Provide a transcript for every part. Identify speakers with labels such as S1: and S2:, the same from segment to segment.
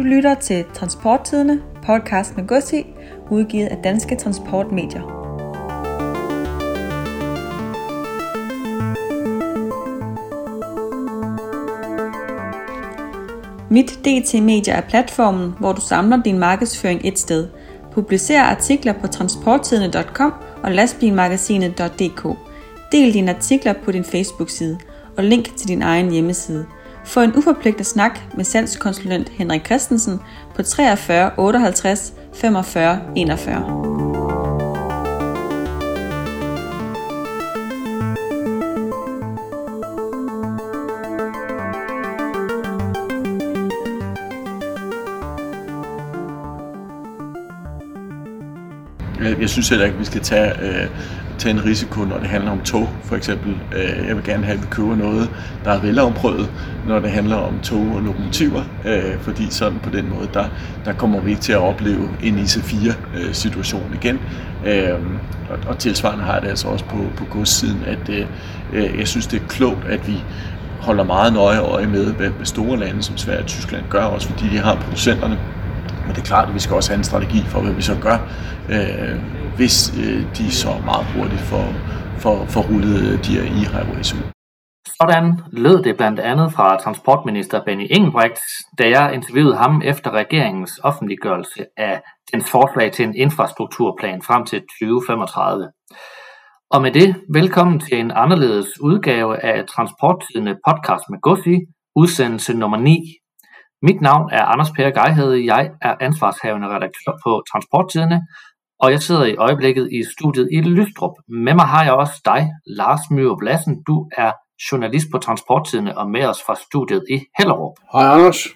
S1: Du lytter til Transporttidene, podcast med Gussi, udgivet af Danske Transportmedier. Mit DT Media er platformen, hvor du samler din markedsføring et sted. Publicer artikler på transporttidene.com og lastbilmagasinet.dk. Del dine artikler på din Facebook-side og link til din egen hjemmeside – få en uforpligtet snak med salgskonsulent Henrik Christensen på 43 58 45 41.
S2: Jeg synes heller ikke, at vi skal tage øh, tage en risiko, når det handler om tog, for eksempel. Øh, jeg vil gerne have, at vi køber noget, der er velafprøvet, når det handler om tog og lokomotiver, øh, fordi sådan på den måde, der, der kommer vi ikke til at opleve en IC4-situation øh, igen. Øh, og tilsvarende har jeg det altså også på, på godssiden, at øh, øh, jeg synes, det er klogt, at vi holder meget nøje øje med, hvad store lande som Sverige og Tyskland gør, også fordi de har producenterne. Men det er klart, at vi skal også have en strategi for, hvad vi så gør hvis øh, de så meget hurtigt får, får, får rullet øh, de her e-highways ud.
S3: Sådan lød det blandt andet fra transportminister Benny Engelbrecht, da jeg interviewede ham efter regeringens offentliggørelse af dens forslag til en infrastrukturplan frem til 2035. Og med det, velkommen til en anderledes udgave af Transporttidende podcast med Gossi, udsendelse nummer 9. Mit navn er Anders Per Geihede, jeg er ansvarshavende redaktør på Transporttidene, og jeg sidder i øjeblikket i studiet i Lystrup. Med mig har jeg også dig, Lars Mørup Blassen. Du er journalist på Transporttidene og med os fra studiet i Hellerup.
S4: Hej Anders.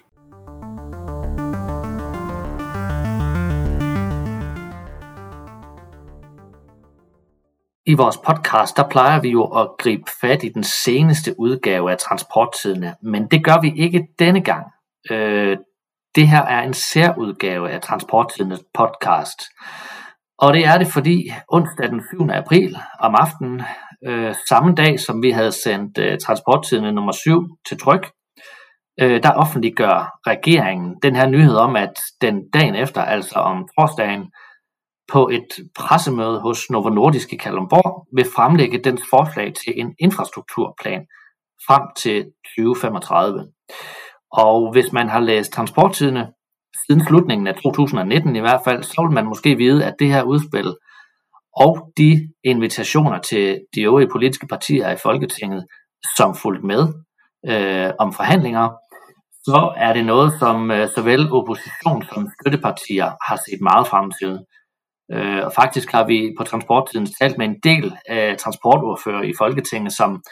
S3: I vores podcast, der plejer vi jo at gribe fat i den seneste udgave af Transporttidene, men det gør vi ikke denne gang. Øh, det her er en særudgave af Transporttidens podcast. Og det er det, fordi onsdag den 7. april om aftenen, øh, samme dag som vi havde sendt øh, transporttidene nummer 7 til tryk, øh, der offentliggør regeringen den her nyhed om, at den dagen efter, altså om torsdagen, på et pressemøde hos Novo Nordisk i Kalundborg, vil fremlægge dens forslag til en infrastrukturplan frem til 2035. Og hvis man har læst transporttidene, siden slutningen af 2019 i hvert fald, så vil man måske vide, at det her udspil og de invitationer til de øvrige politiske partier i Folketinget, som fulgte med øh, om forhandlinger, så er det noget, som øh, såvel opposition som støttepartier har set meget frem til. Øh, og faktisk har vi på transporttiden talt med en del øh, transportordfører i Folketinget, som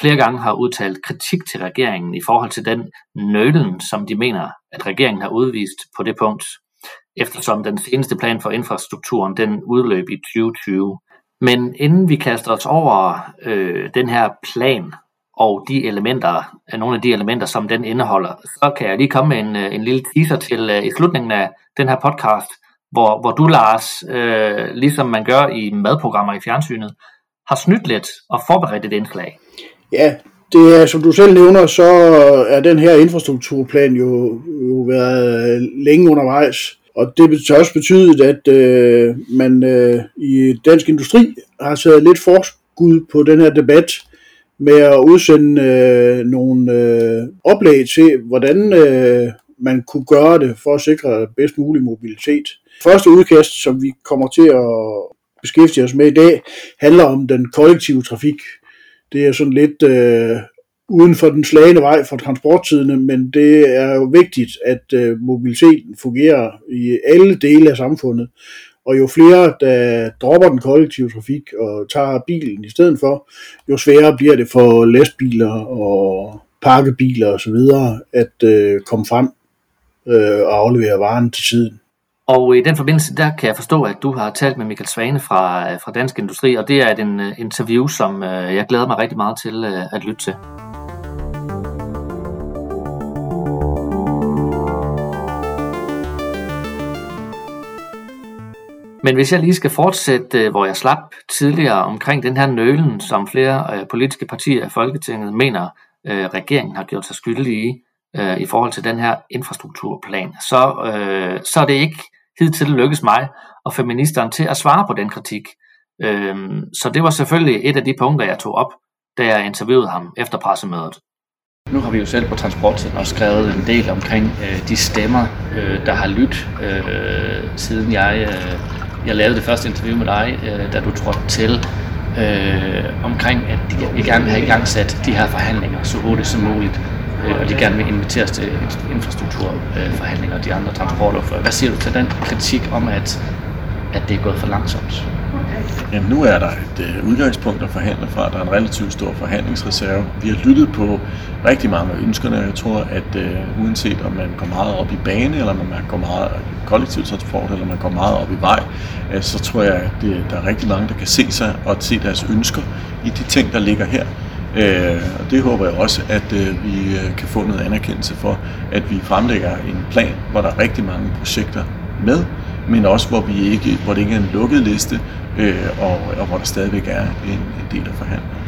S3: flere gange har udtalt kritik til regeringen i forhold til den nølen, som de mener, at regeringen har udvist på det punkt, eftersom den seneste plan for infrastrukturen den udløb i 2020. Men inden vi kaster os over øh, den her plan og de elementer, øh, nogle af de elementer, som den indeholder, så kan jeg lige komme med en, øh, en lille teaser til øh, i slutningen af den her podcast, hvor, hvor du, Lars, øh, ligesom man gør i madprogrammer i fjernsynet, har snydt lidt og forberedt et indslag.
S4: Ja, det er, som du selv nævner, så er den her infrastrukturplan jo, jo været øh, længe undervejs. Og det har også betydet, at øh, man øh, i dansk industri har taget lidt forskud på den her debat med at udsende øh, nogle øh, oplæg til, hvordan øh, man kunne gøre det for at sikre bedst mulig mobilitet. Første udkast, som vi kommer til at beskæftige os med i dag, handler om den kollektive trafik. Det er sådan lidt øh, uden for den slagende vej for transporttidene, men det er jo vigtigt, at øh, mobiliteten fungerer i alle dele af samfundet. Og jo flere, der dropper den kollektive trafik og tager bilen i stedet for, jo sværere bliver det for lastbiler og pakkebiler osv. at øh, komme frem øh, og aflevere varen til tiden.
S3: Og i den forbindelse, der kan jeg forstå, at du har talt med Michael Svane fra, øh, fra Dansk Industri, og det er et en, øh, interview, som øh, jeg glæder mig rigtig meget til at lytte til. Men hvis jeg lige skal fortsætte, hvor jeg slap tidligere omkring den her nølen, som flere politiske partier i Folketinget mener, regeringen har gjort sig skyldige i, øh, i forhold til den her infrastrukturplan, så, øh, så er det ikke hidtil lykkes mig og feministeren til at svare på den kritik. Øhm, så det var selvfølgelig et af de punkter, jeg tog op, da jeg interviewede ham efter pressemødet. Nu har vi jo selv på transporttiden også skrevet en del omkring øh, de stemmer, øh, der har lyttet, øh, siden jeg, øh, jeg lavede det første interview med dig, øh, da du trådte til, øh, omkring, at vi gerne vil have i gang sat de her forhandlinger så hurtigt som muligt, øh, og de gerne vil inviteres til infrastrukturforhandlinger og de andre transporter. Hvad siger du til den kritik om, at, at det er gået for langsomt?
S2: Jamen, nu er der et øh, udgangspunkt at forhandle fra. Der er en relativt stor forhandlingsreserve. Vi har lyttet på rigtig mange af ønskerne. Jeg tror, at øh, uanset om man går meget op i bane, eller om man går meget i kollektiv transport, eller man går meget op i vej, øh, så tror jeg, at det, der er rigtig mange, der kan se sig og se deres ønsker i de ting, der ligger her. Øh, og det håber jeg også, at øh, vi øh, kan få noget anerkendelse for, at vi fremlægger en plan, hvor der er rigtig mange projekter med, men også hvor, vi ikke, hvor det ikke er en lukket liste, øh, og, og hvor der stadigvæk er en, en del af forhandlingen.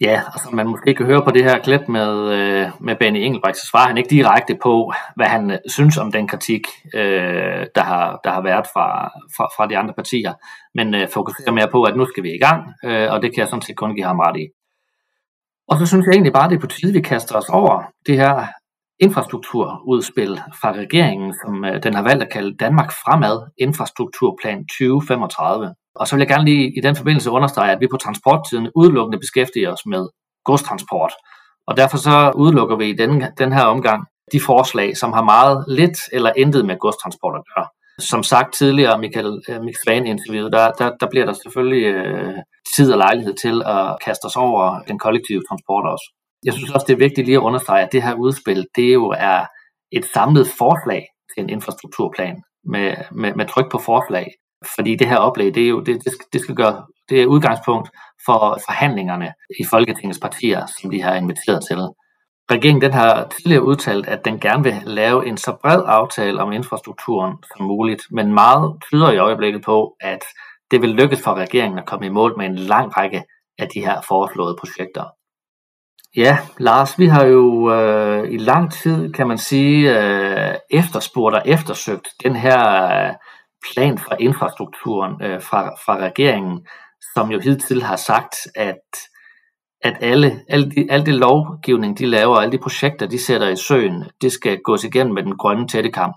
S3: Ja, altså man måske kan høre på det her klip med, øh, med Benny Engelbrecht, så svarer han ikke direkte på, hvad han øh, synes om den kritik, øh, der, har, der har været fra, fra, fra de andre partier, men øh, fokuserer mere på, at nu skal vi i gang, øh, og det kan jeg sådan set kun give ham ret i. Og så synes jeg egentlig bare, det er på tide, vi kaster os over det her infrastrukturudspil fra regeringen, som øh, den har valgt at kalde Danmark Fremad Infrastrukturplan 2035. Og så vil jeg gerne lige i den forbindelse understrege, at vi på transporttiden udelukkende beskæftiger os med godstransport. Og derfor så udelukker vi i den, den her omgang de forslag, som har meget lidt eller intet med godstransport at gøre. Som sagt tidligere, Michael, øh, Michael Svane interviewet, der, der, der bliver der selvfølgelig øh, tid og lejlighed til at kaste os over den kollektive transport også. Jeg synes også, det er vigtigt lige at understrege, at det her udspil, det jo er et samlet forslag til en infrastrukturplan med, med, med tryk på forslag. Fordi det her oplæg, det, er jo, det, det, skal, det skal gøre, det er udgangspunkt for forhandlingerne i Folketingets partier, som de har inviteret til. Regeringen den har tidligere udtalt, at den gerne vil lave en så bred aftale om infrastrukturen som muligt, men meget tyder i øjeblikket på, at det vil lykkes for regeringen at komme i mål med en lang række af de her foreslåede projekter. Ja, Lars, vi har jo øh, i lang tid, kan man sige, øh, efterspurgt og eftersøgt den her øh, plan for infrastrukturen øh, fra, fra regeringen, som jo hidtil har sagt, at at alle, alle, de, alle det lovgivning, de laver, alle de projekter, de sætter i søen, det skal gås igennem med den grønne tættekam,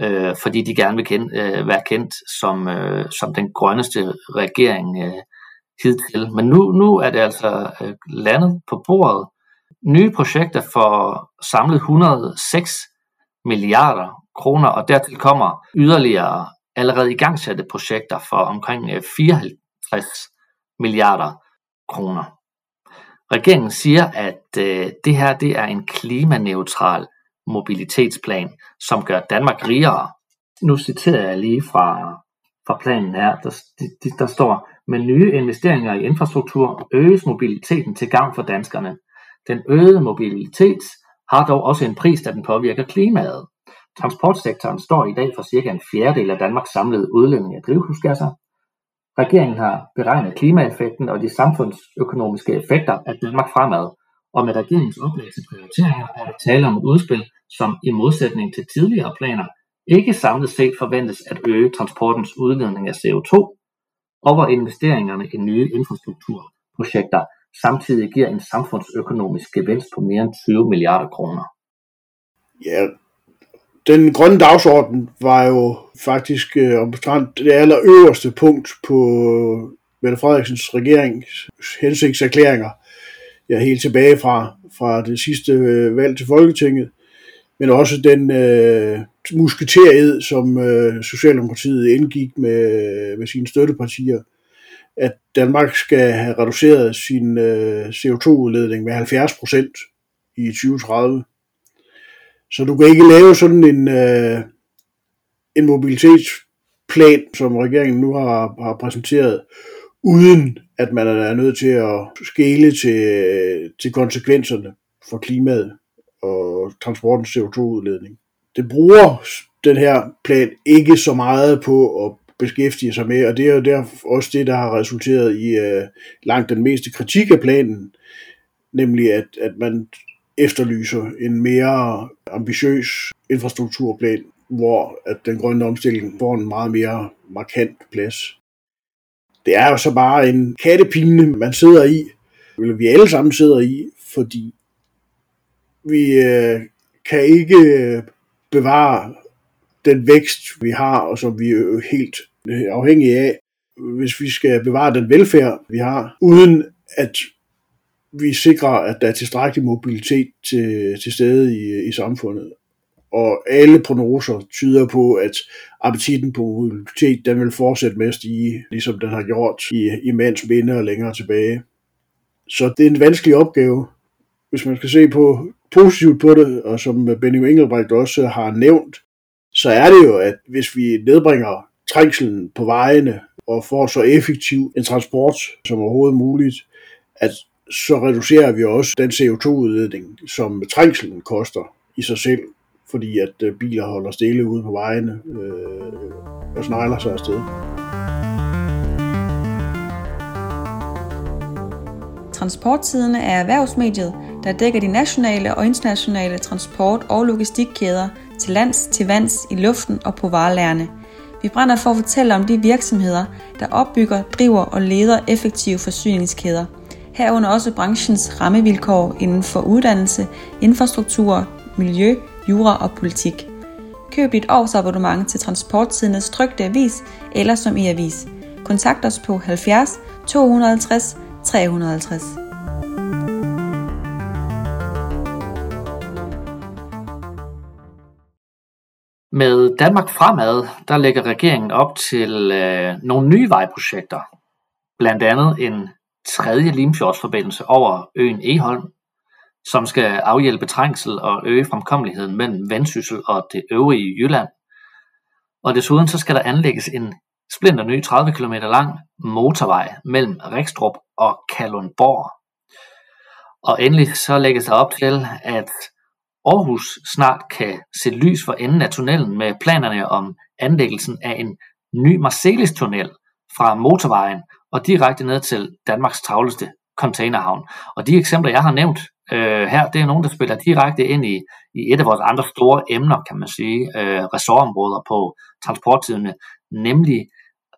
S3: øh, fordi de gerne vil kend, øh, være kendt som, øh, som den grønneste regering øh, hidtil. Men nu, nu er det altså øh, landet på bordet. Nye projekter for samlet 106 milliarder kroner, og dertil kommer yderligere allerede igangsatte projekter for omkring øh, 54 milliarder kroner. Regeringen siger, at øh, det her det er en klimaneutral mobilitetsplan, som gør Danmark rigere. Nu citerer jeg lige fra, fra planen her. Der, der, der står, med nye investeringer i infrastruktur øges mobiliteten til gavn for danskerne. Den øgede mobilitet har dog også en pris, da den påvirker klimaet. Transportsektoren står i dag for cirka en fjerdedel af Danmarks samlede udledning af drivhusgasser. Regeringen har beregnet klimaeffekten og de samfundsøkonomiske effekter af Danmark fremad, og med regeringens oplæg til prioriteringer er der tale om et udspil, som i modsætning til tidligere planer ikke samlet set forventes at øge transportens udledning af CO2, og hvor investeringerne i nye infrastrukturprojekter samtidig giver en samfundsøkonomisk gevinst på mere end 20 milliarder kroner.
S4: Ja, den grønne dagsorden var jo faktisk øh, omtrent det allerøverste punkt på Mette Frederiksens regerings hensigtserklæringer. Ja, helt tilbage fra, fra det sidste øh, valg til Folketinget, men også den øh, musketered, som øh, Socialdemokratiet indgik med, med sine støttepartier, at Danmark skal have reduceret sin øh, CO2-udledning med 70 procent i 2030. Så du kan ikke lave sådan en, øh, en mobilitetsplan, som regeringen nu har, har præsenteret, uden at man er nødt til at skele til, til konsekvenserne for klimaet og transportens CO2-udledning. Det bruger den her plan ikke så meget på at beskæftige sig med, og det er jo der også det, der har resulteret i øh, langt den meste kritik af planen, nemlig at, at man efterlyser en mere ambitiøs infrastrukturplan, hvor at den grønne omstilling får en meget mere markant plads. Det er jo så bare en kattepine, man sidder i, eller vi alle sammen sidder i, fordi vi øh, kan ikke øh, bevare den vækst, vi har, og som vi er helt øh, afhængige af, hvis vi skal bevare den velfærd, vi har, uden at vi sikrer, at der er tilstrækkelig mobilitet til, til stede i, i samfundet. Og alle prognoser tyder på, at appetitten på mobilitet, den vil fortsætte med at stige, ligesom den har gjort i, i mands minde og længere tilbage. Så det er en vanskelig opgave, hvis man skal se på positivt på det, og som Benny Engelbrecht også har nævnt, så er det jo, at hvis vi nedbringer trængselen på vejene og får så effektiv en transport som overhovedet muligt, at så reducerer vi også den CO2-udledning, som trængselen koster i sig selv, fordi at øh, biler holder stille ude på vejene øh, og snegler sig afsted.
S1: Transporttidene er erhvervsmediet, der dækker de nationale og internationale transport- og logistikkæder til lands, til vands, i luften og på varelærerne. Vi brænder for at fortælle om de virksomheder, der opbygger, driver og leder effektive forsyningskæder. Herunder også branchens rammevilkår inden for uddannelse, infrastruktur, miljø, jura og politik. Køb dit årsabonnement til Transporttidens trygte avis eller som e-avis. Kontakt os på 70 250 350.
S3: Med Danmark fremad, der lægger regeringen op til øh, nogle nye vejprojekter. Blandt andet en tredje Limfjordsforbindelse over øen Eholm, som skal afhjælpe trængsel og øge fremkommeligheden mellem Vendsyssel og det øvrige Jylland. Og desuden så skal der anlægges en splinter ny 30 km lang motorvej mellem Rikstrup og Kalundborg. Og endelig så lægges der op til, at Aarhus snart kan se lys for enden af tunnelen med planerne om anlæggelsen af en ny Marselis-tunnel fra motorvejen og direkte ned til Danmarks travleste containerhavn. Og de eksempler, jeg har nævnt øh, her, det er nogen, der spiller direkte ind i, i et af vores andre store emner, kan man sige, øh, ressortområder på transporttiderne, nemlig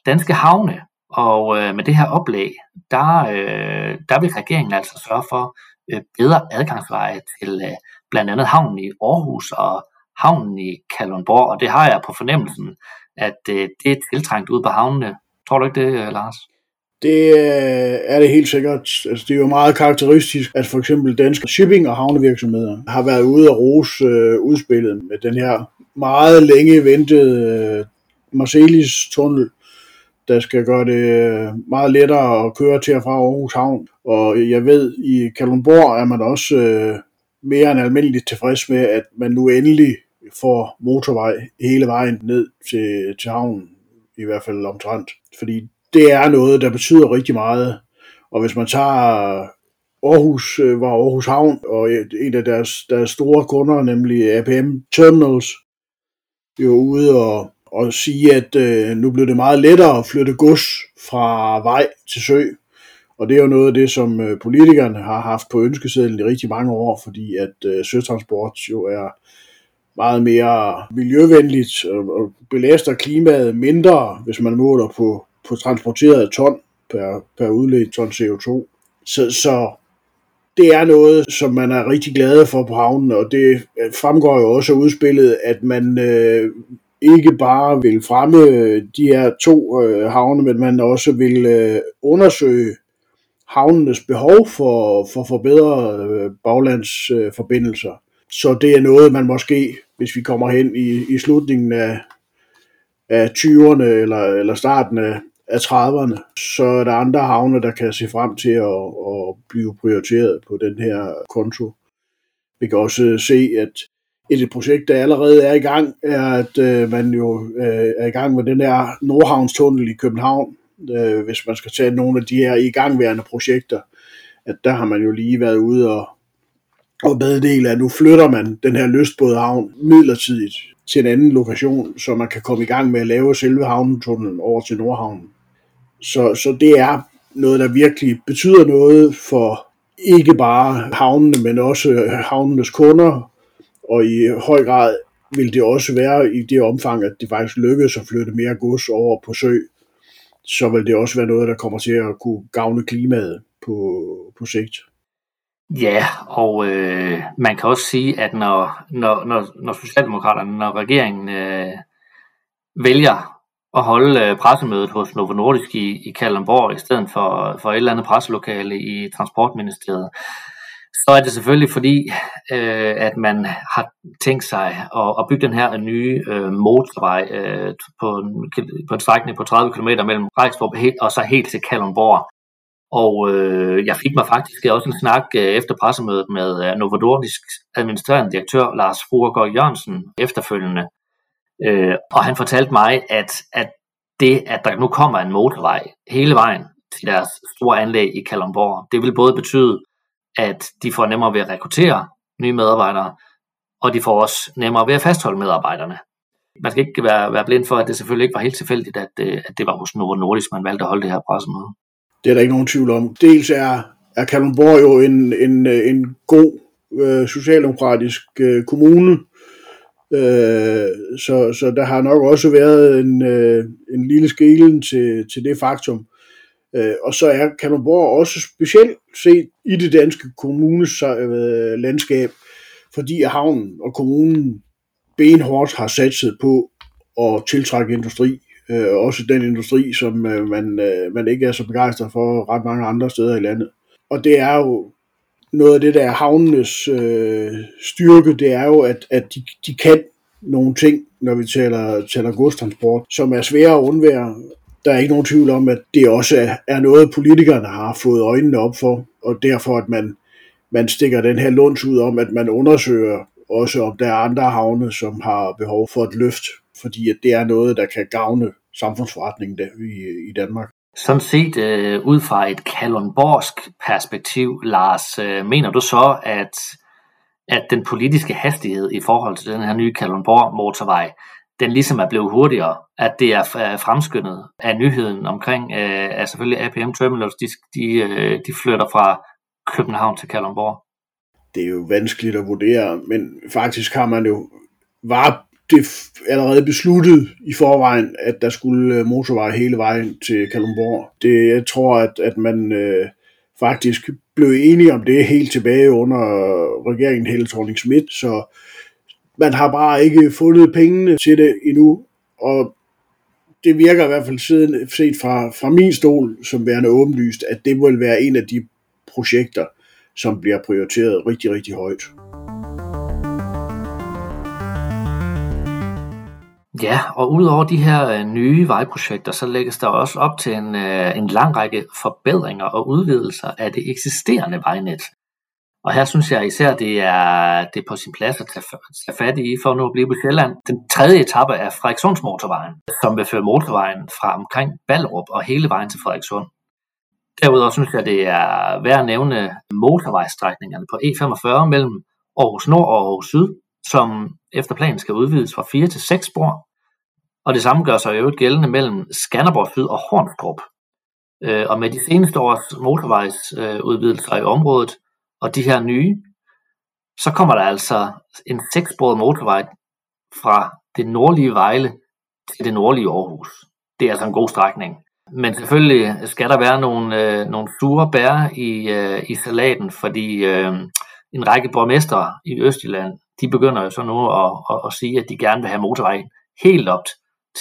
S3: danske havne. Og øh, med det her oplæg, der, øh, der vil regeringen altså sørge for øh, bedre adgangsveje til øh, blandt andet havnen i Aarhus og havnen i Kalundborg, og det har jeg på fornemmelsen, at øh, det er tiltrængt ude på havnene. Tror du ikke det, øh, Lars?
S4: Det øh, er det helt sikkert. Altså, det er jo meget karakteristisk, at for eksempel danske shipping- og havnevirksomheder har været ude og rose øh, udspillet med den her meget længe ventede øh, Marcelis-tunnel, der skal gøre det øh, meget lettere at køre til og fra Aarhus Havn. Og jeg ved, i Kalundborg er man også øh, mere end almindeligt tilfreds med, at man nu endelig får motorvej hele vejen ned til, til havnen, i hvert fald omtrent. Fordi det er noget, der betyder rigtig meget. Og hvis man tager Aarhus, øh, var Aarhus Havn, og en af deres, deres store kunder, nemlig APM Terminals, jo ude og, og sige, at øh, nu blev det meget lettere at flytte gods fra vej til sø. Og det er jo noget af det, som øh, politikerne har haft på ønskesedlen i rigtig mange år, fordi at øh, søtransport jo er meget mere miljøvenligt og belaster klimaet mindre, hvis man måler på, på transporteret ton per, per udledt ton CO2. Så, så det er noget, som man er rigtig glad for på havnen, og det øh, fremgår jo også af udspillet, at man øh, ikke bare vil fremme øh, de her to øh, havne, men man også vil øh, undersøge havnenes behov for, for forbedrede øh, baglandsforbindelser. Så det er noget, man måske, hvis vi kommer hen i, i slutningen af, af 20'erne eller, eller starten af, af 30'erne, så er der andre havne, der kan se frem til at, at blive prioriteret på den her konto. Vi kan også se, at et projekt, der allerede er i gang, er, at øh, man jo øh, er i gang med den her Nordhavnstunnel i København, øh, hvis man skal tage nogle af de her igangværende projekter, at der har man jo lige været ude og, og meddele, at nu flytter man den her lystbådehavn midlertidigt til en anden lokation, så man kan komme i gang med at lave selve havnetunnelen over til Nordhavnen. Så, så det er noget, der virkelig betyder noget for ikke bare havnene, men også øh, havnenes kunder, og i høj grad vil det også være i det omfang, at det faktisk lykkes at flytte mere gods over på sø, så vil det også være noget, der kommer til at kunne gavne klimaet på, på sigt.
S3: Ja, og øh, man kan også sige, at når, når, når, når Socialdemokraterne, når regeringen øh, vælger at holde øh, pressemødet hos Novo Nordisk i, i Kalundborg, i stedet for, for et eller andet presselokale i Transportministeriet, så er det selvfølgelig fordi, øh, at man har tænkt sig at, at bygge den her nye øh, motorvej øh, på, en, på en strækning på 30 km mellem Rejstrup og så helt til Kalundborg. Og øh, jeg fik mig faktisk også en snak øh, efter pressemødet med øh, Novo Nordisk administrerende direktør Lars Fruergaard Jørgensen efterfølgende. Øh, og han fortalte mig, at, at det, at der nu kommer en motorvej hele vejen til deres store anlæg i Kalundborg, det vil både betyde, at de får nemmere ved at rekruttere nye medarbejdere, og de får også nemmere ved at fastholde medarbejderne. Man skal ikke være, være blind for, at det selvfølgelig ikke var helt tilfældigt, at, øh, at det var hos Novo Nordisk, man valgte at holde det her pressemøde.
S4: Det er der ikke nogen tvivl om. Dels er, er Kalundborg jo en, en, øh, en god øh, socialdemokratisk øh, kommune, øh, så, så der har nok også været en, øh, en lille skelen til, til det faktum. Øh, og så er Kalundborg også specielt set i det danske kommunes øh, landskab, fordi havnen og kommunen benhårdt har satset på at tiltrække industri. Øh, også den industri, som øh, man, øh, man ikke er så begejstret for ret mange andre steder i landet. Og det er jo noget af det, der er havnenes øh, styrke, det er jo, at, at de, de kan nogle ting, når vi taler, taler godstransport, som er svære at undvære. Der er ikke nogen tvivl om, at det også er, er noget, politikerne har fået øjnene op for, og derfor, at man, man stikker den her lunds ud om, at man undersøger også, om der er andre havne, som har behov for et løft, fordi at det er noget, der kan gavne samfundsforretningen der i, i Danmark.
S3: Sådan set øh, ud fra et kalundborgsk perspektiv, Lars, øh, mener du så, at, at den politiske hastighed i forhold til den her nye Kalundborg motorvej, den ligesom er blevet hurtigere, at det er fremskyndet af nyheden omkring, øh, at selvfølgelig APM Terminals, de, de, øh, de flytter fra København til Kalundborg?
S4: Det er jo vanskeligt at vurdere, men faktisk har man jo var det allerede besluttet i forvejen, at der skulle øh, motorvej hele vejen til Kalundborg. Det, jeg tror, at, at man øh, faktisk blev enige om det helt tilbage under regeringen Helle thorning Schmidt, så man har bare ikke fundet pengene til det endnu, og det virker i hvert fald siden, set fra, fra min stol som værende åbenlyst, at det vil være en af de projekter, som bliver prioriteret rigtig, rigtig højt.
S3: Ja, og udover de her øh, nye vejprojekter, så lægges der også op til en, øh, en lang række forbedringer og udvidelser af det eksisterende vejnet. Og her synes jeg især, det er, det er på sin plads at tage, tage fat i for nu at blive på Sjælland. Den tredje etape er Frederikssundsmotorvejen, som vil føre motorvejen fra omkring Ballerup og hele vejen til Frederikssund. Derudover synes jeg, det er værd at nævne motorvejstrækningerne på E45 mellem Aarhus Nord og Aarhus Syd, som efter planen skal udvides fra 4 til 6 spor. Og det samme gør sig jo gældende mellem Skanderborg Syd og Hornstrup. Øh, og med de seneste års motorvejsudvidelser i området, og de her nye, så kommer der altså en sekssporet motorvej fra det nordlige Vejle til det nordlige Aarhus. Det er altså en god strækning. Men selvfølgelig skal der være nogle, øh, nogle sure bær i, øh, i salaten, fordi øh, en række borgmestre i Østjylland, de begynder jo så nu at, at, at sige, at de gerne vil have motorvejen helt op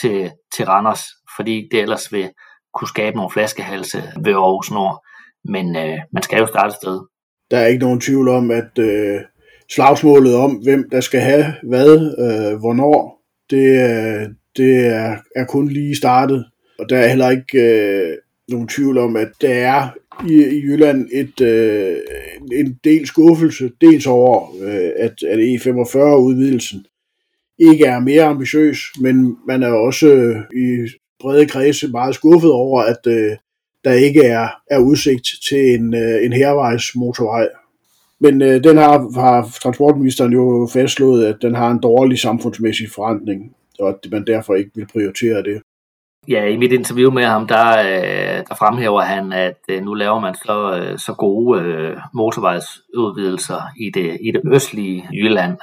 S3: til, til Randers, fordi det ellers vil kunne skabe nogle flaskehalse ved Aarhus Nord. Men øh, man skal jo starte et sted.
S4: Der er ikke nogen tvivl om, at øh, slagsmålet om, hvem der skal have hvad, øh, hvornår, det, øh, det er, er kun lige startet. Og der er heller ikke øh, nogen tvivl om, at der er i, i Jylland et, øh, en del skuffelse, dels over, øh, at, at E45-udvidelsen ikke er mere ambitiøs, men man er også øh, i brede kredse meget skuffet over, at øh, der ikke er, er udsigt til en, øh, en hervejs motorvej. Men øh, den har, har transportministeren jo fastslået, at den har en dårlig samfundsmæssig forandring, og at man derfor ikke vil prioritere det.
S3: Ja, i mit interview med ham, der, øh, der fremhæver han, at øh, nu laver man så, øh, så gode motorvejsudvidelser i det, i det østlige Jylland,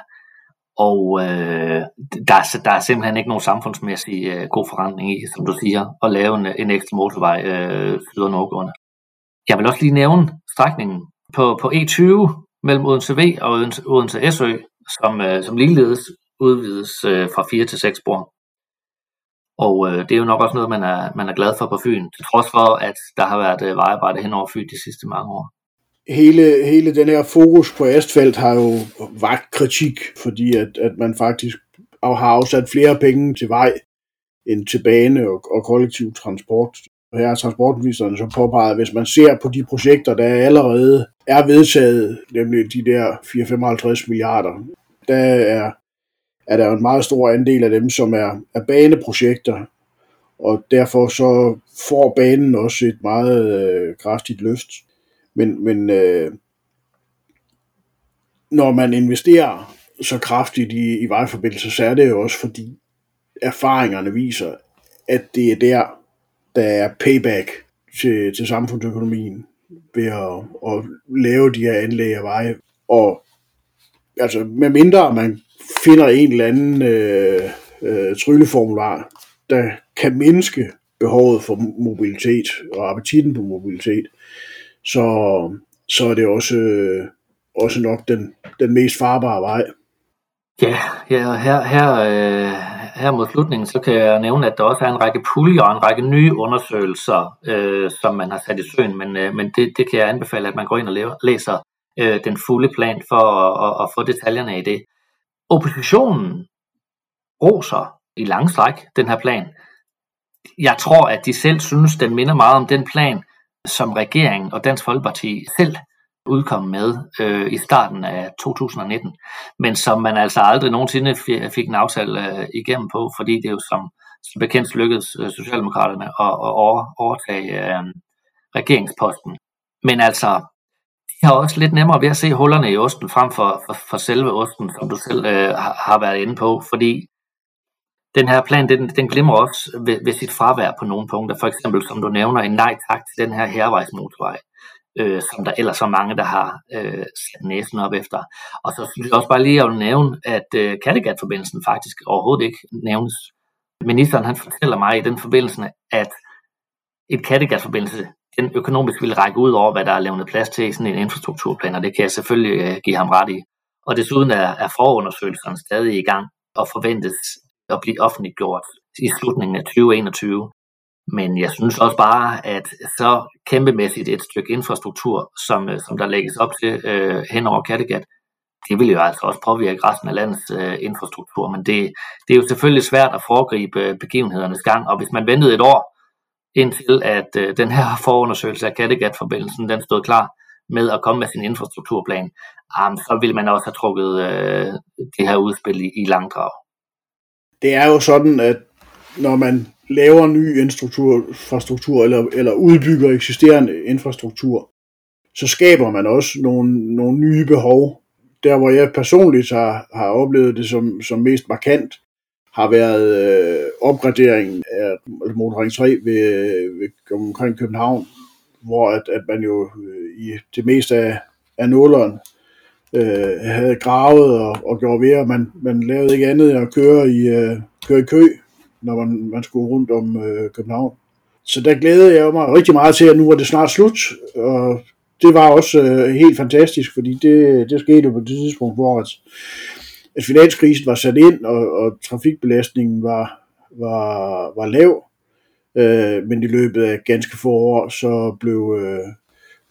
S3: og øh, der, er, der er simpelthen ikke nogen samfundsmæssig øh, god forandring i, som du siger, at lave en, en ekstra motorvej øh, syd og nordgående. Jeg vil også lige nævne strækningen på, på E20 mellem Odense V og Odense, Odense Sø, som, øh, som ligeledes udvides øh, fra 4 til 6 spor. Og øh, det er jo nok også noget, man er, man er glad for på Fyn, til trods for, at der har været øh, vejarbejde hen over Fyn de sidste mange år.
S4: Hele, hele den her fokus på asfalt har jo vagt kritik, fordi at, at man faktisk har afsat flere penge til vej end til bane og, og kollektiv transport. Og her har transportministeren så påpeget, at hvis man ser på de projekter, der allerede er vedtaget, nemlig de der 4-55 milliarder, der er er der en meget stor andel af dem, som er, er baneprojekter, og derfor så får banen også et meget øh, kraftigt løft. Men, men øh, når man investerer så kraftigt i, i vejforbindelser, så er det jo også fordi erfaringerne viser, at det er der, der er payback til, til samfundsøkonomien ved at, at lave de her anlæg af veje. Og altså, med mindre man finder en eller anden øh, øh, trylleformular, der kan mindske behovet for mobilitet og appetitten på mobilitet, så, så er det også, øh, også nok den, den mest farbare vej.
S3: Ja, ja her, her, øh, her mod slutningen, så kan jeg nævne, at der også er en række puljer og en række nye undersøgelser, øh, som man har sat i søen, men, øh, men det, det kan jeg anbefale, at man går ind og læser øh, den fulde plan for at, at, at få detaljerne i det. Oppositionen roser i lang stræk den her plan. Jeg tror, at de selv synes, den minder meget om den plan, som regeringen og Dansk Folkeparti selv udkom med øh, i starten af 2019, men som man altså aldrig nogensinde fik en aftale øh, igennem på, fordi det jo som, som bekendt lykkedes øh, Socialdemokraterne at, at overtage øh, regeringsposten. Men altså, de har også lidt nemmere ved at se hullerne i osten frem for, for, for selve osten, som du selv øh, har været inde på, fordi den her plan, den, den glimmer også ved, ved sit fravær på nogle punkter. For eksempel, som du nævner, en nej tak til den her hervejsmotorvej, øh, som der ellers er mange, der har øh, sat næsen op efter. Og så synes jeg også bare lige at nævne, at øh, Kattegat-forbindelsen faktisk overhovedet ikke nævnes. Ministeren han fortæller mig i den forbindelse, at et Kattegat-forbindelse den økonomisk ville række ud over, hvad der er lavet plads til i sådan en infrastrukturplan, og det kan jeg selvfølgelig øh, give ham ret i. Og desuden er, er forundersøgelserne stadig i gang og forventes at blive offentliggjort i slutningen af 2021. Men jeg synes også bare, at så kæmpemæssigt et stykke infrastruktur, som, øh, som der lægges op til øh, hen over Kattegat, det vil jo altså også påvirke resten af landets øh, infrastruktur. Men det, det er jo selvfølgelig svært at foregribe øh, begivenhedernes gang, og hvis man ventede et år, indtil at øh, den her forundersøgelse af Kattegat-forbindelsen, den stod klar med at komme med sin infrastrukturplan, um, så ville man også have trukket øh, det her udspil i, i langdrag.
S4: Det er jo sådan, at når man laver ny infrastruktur eller, eller udbygger eksisterende infrastruktur, så skaber man også nogle, nogle nye behov. Der hvor jeg personligt har, har oplevet det som, som mest markant, har været øh, opgraderingen af motorring 3 ved, ved, omkring København, hvor at, at man jo øh, i det meste af, af nåleren øh, havde gravet og, og gjort ved, og man, man lavede ikke andet end at køre i, øh, køre i kø, når man, man skulle rundt om øh, København. Så der glædede jeg mig rigtig meget til, at nu var det snart slut, og det var også øh, helt fantastisk, fordi det, det skete jo på det tidspunkt, hvor at, at finanskrisen var sat ind, og, og trafikbelastningen var, var, var lav, øh, men i løbet af ganske få år, så blev, øh,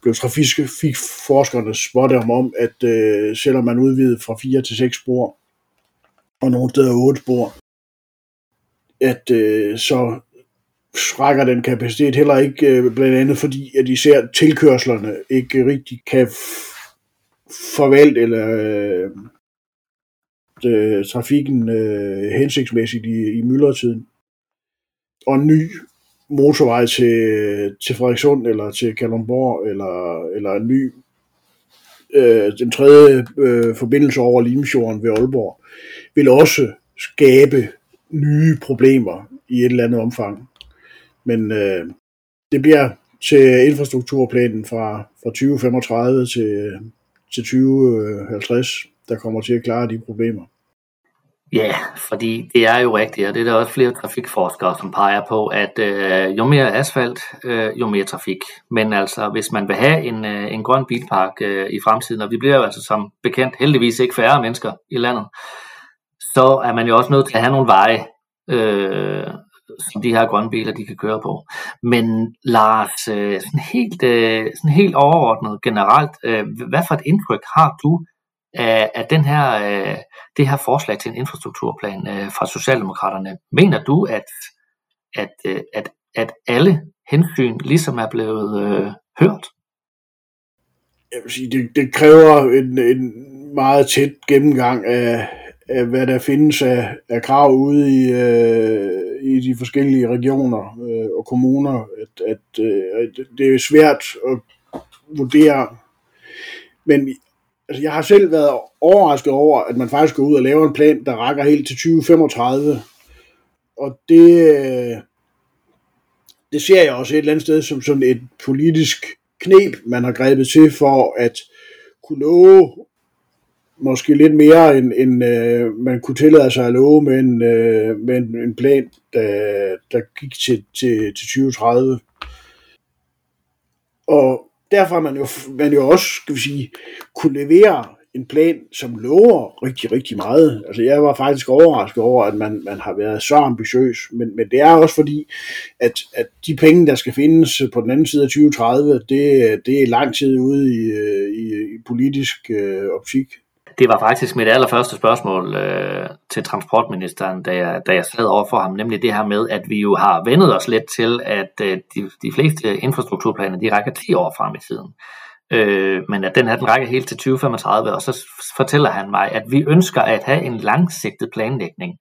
S4: blev trafikforskerne spottet om, at øh, selvom man udvidede fra 4 til 6 spor, og nogle steder 8 spor, at øh, så rækker den kapacitet heller ikke, øh, blandt andet fordi, at især tilkørslerne ikke rigtig kan forvalte eller øh, øh, trafikken øh, hensigtsmæssigt i, i myldretiden. Og en ny motorvej til, til Frederikssund eller til Kalundborg eller, eller en ny øh, den tredje øh, forbindelse over Limfjorden ved Aalborg vil også skabe nye problemer i et eller andet omfang. Men øh, det bliver til infrastrukturplanen fra, fra 2035 til, til 2050, øh, der kommer til at klare de problemer.
S3: Ja, fordi det er jo rigtigt, og det er der også flere trafikforskere, som peger på, at øh, jo mere asfalt, øh, jo mere trafik. Men altså, hvis man vil have en, øh, en grøn bilpark øh, i fremtiden, og vi bliver jo altså som bekendt heldigvis ikke færre mennesker i landet, så er man jo også nødt til at have nogle veje, øh, som de her grønne biler de kan køre på. Men Lars, øh, sådan, helt, øh, sådan helt overordnet generelt, øh, hvad for et indtryk har du af, af den her, øh, det her forslag til en infrastrukturplan øh, fra Socialdemokraterne. Mener du, at, at, øh, at, at alle hensyn ligesom er blevet øh, hørt?
S4: Jeg vil sige, det, det kræver en, en meget tæt gennemgang af, af hvad der findes af, af krav ude i, øh, i de forskellige regioner øh, og kommuner. At, at øh, det er svært at vurdere. Men altså jeg har selv været overrasket over, at man faktisk går ud og laver en plan, der rækker helt til 2035. Og det, øh, det ser jeg også et eller andet sted som sådan et politisk knep, man har grebet til for at kunne love måske lidt mere, end, end øh, man kunne tillade sig at love med en, øh, med en, en plan, der, der gik til, til, til 2030. Og derfor har man jo, man jo også, skal vi sige, kunne levere en plan, som lover rigtig, rigtig meget. Altså jeg var faktisk overrasket over, at man, man har været så ambitiøs, men, men det er også fordi, at, at de penge, der skal findes på den anden side af 2030, det, det er lang tid ude i, øh, i, i politisk øh, optik.
S3: Det var faktisk mit allerførste spørgsmål øh, til transportministeren, da jeg, da jeg sad over for ham, nemlig det her med, at vi jo har vendet os lidt til, at øh, de, de fleste infrastrukturplaner, de rækker 10 år frem i tiden. Øh, men at den her, den rækker helt til 2035, og så fortæller han mig, at vi ønsker at have en langsigtet planlægning.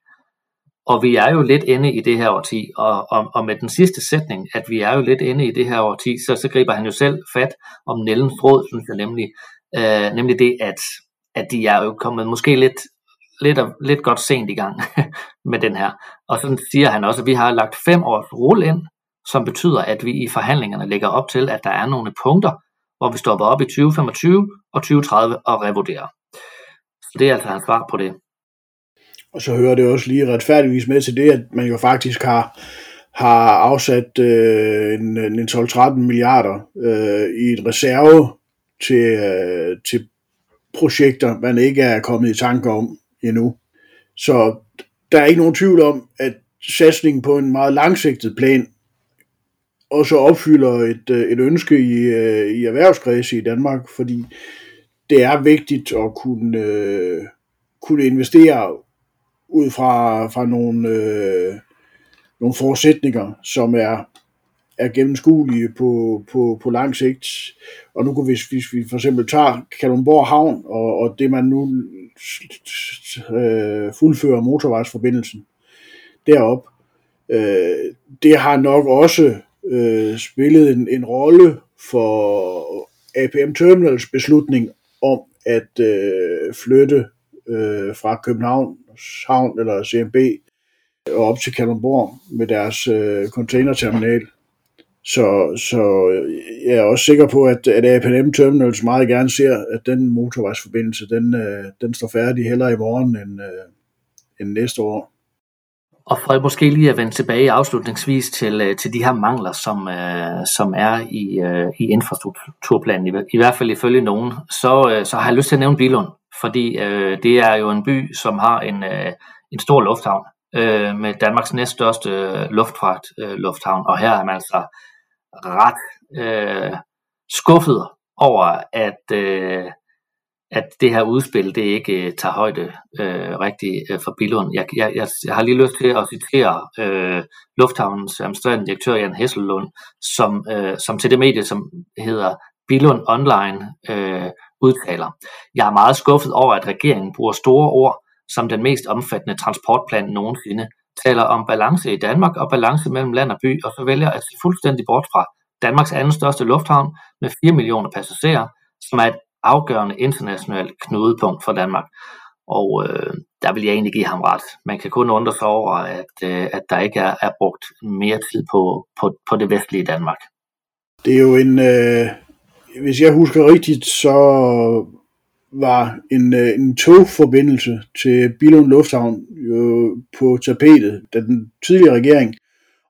S3: Og vi er jo lidt inde i det her årti, og, og, og med den sidste sætning, at vi er jo lidt inde i det her årti, så, så griber han jo selv fat om Nellens råd, synes jeg nemlig, øh, nemlig det, at at de er jo kommet måske lidt, lidt, lidt godt sent i gang med den her. Og så siger han også, at vi har lagt fem års rull ind, som betyder, at vi i forhandlingerne lægger op til, at der er nogle punkter, hvor vi stopper op i 2025 og 2030 og revurderer. Så det er altså hans svar på det.
S4: Og så hører det også lige retfærdigvis med til det, at man jo faktisk har, har afsat øh, en, en 12-13 milliarder øh, i et reserve til, øh, til projekter, man ikke er kommet i tanke om endnu. Så der er ikke nogen tvivl om, at satsningen på en meget langsigtet plan også opfylder et, øh, et ønske i, øh, i erhvervskredse i Danmark, fordi det er vigtigt at kunne, øh, kunne investere ud fra, fra nogle, øh, nogle forudsætninger, som er er gennemskuelige på, på, på lang sigt. Og nu kunne vi, hvis vi for eksempel tager Kalundborg Havn, og, og det man nu øh, fuldfører motorvejsforbindelsen derop, øh, det har nok også øh, spillet en, en rolle for APM Terminals beslutning om at øh, flytte øh, fra København Havn eller CMB og op til Kalundborg med deres øh, containerterminal. Så, så jeg er også sikker på, at, at APM Terminals meget gerne ser, at den motorvejsforbindelse, den, øh, den står færdig heller i morgen end, øh, end næste år.
S3: Og for måske lige at vende tilbage afslutningsvis til, øh, til de her mangler, som, som er i, i infrastrukturplanen, i, i hvert fald ifølge nogen, så, så har jeg lyst til at nævne Bilund, fordi øh, det er jo en by, som har en, øh, en stor lufthavn øh, med Danmarks næststørste luftfart øh, lufthavn, og her er man altså ret øh, skuffet over, at, øh, at det her udspil det ikke øh, tager højde øh, rigtigt øh, for Billund. Jeg, jeg, jeg, jeg har lige lyst til at citere øh, Lufthavnens administrerende direktør Jan Hesselund, som, øh, som til det medie, som hedder Billund Online, øh, udtaler. Jeg er meget skuffet over, at regeringen bruger store ord som den mest omfattende transportplan nogensinde taler om balance i Danmark og balance mellem land og by, og så vælger at se fuldstændig bort fra Danmarks anden største lufthavn med 4 millioner passagerer, som er et afgørende internationalt knudepunkt for Danmark. Og øh, der vil jeg egentlig give ham ret. Man kan kun undre sig over, at, øh, at der ikke er, er brugt mere tid på, på, på det vestlige Danmark.
S4: Det er jo en, øh, hvis jeg husker rigtigt, så var en, øh, en togforbindelse til Billund Lufthavn jo på tapetet, da den tidligere regering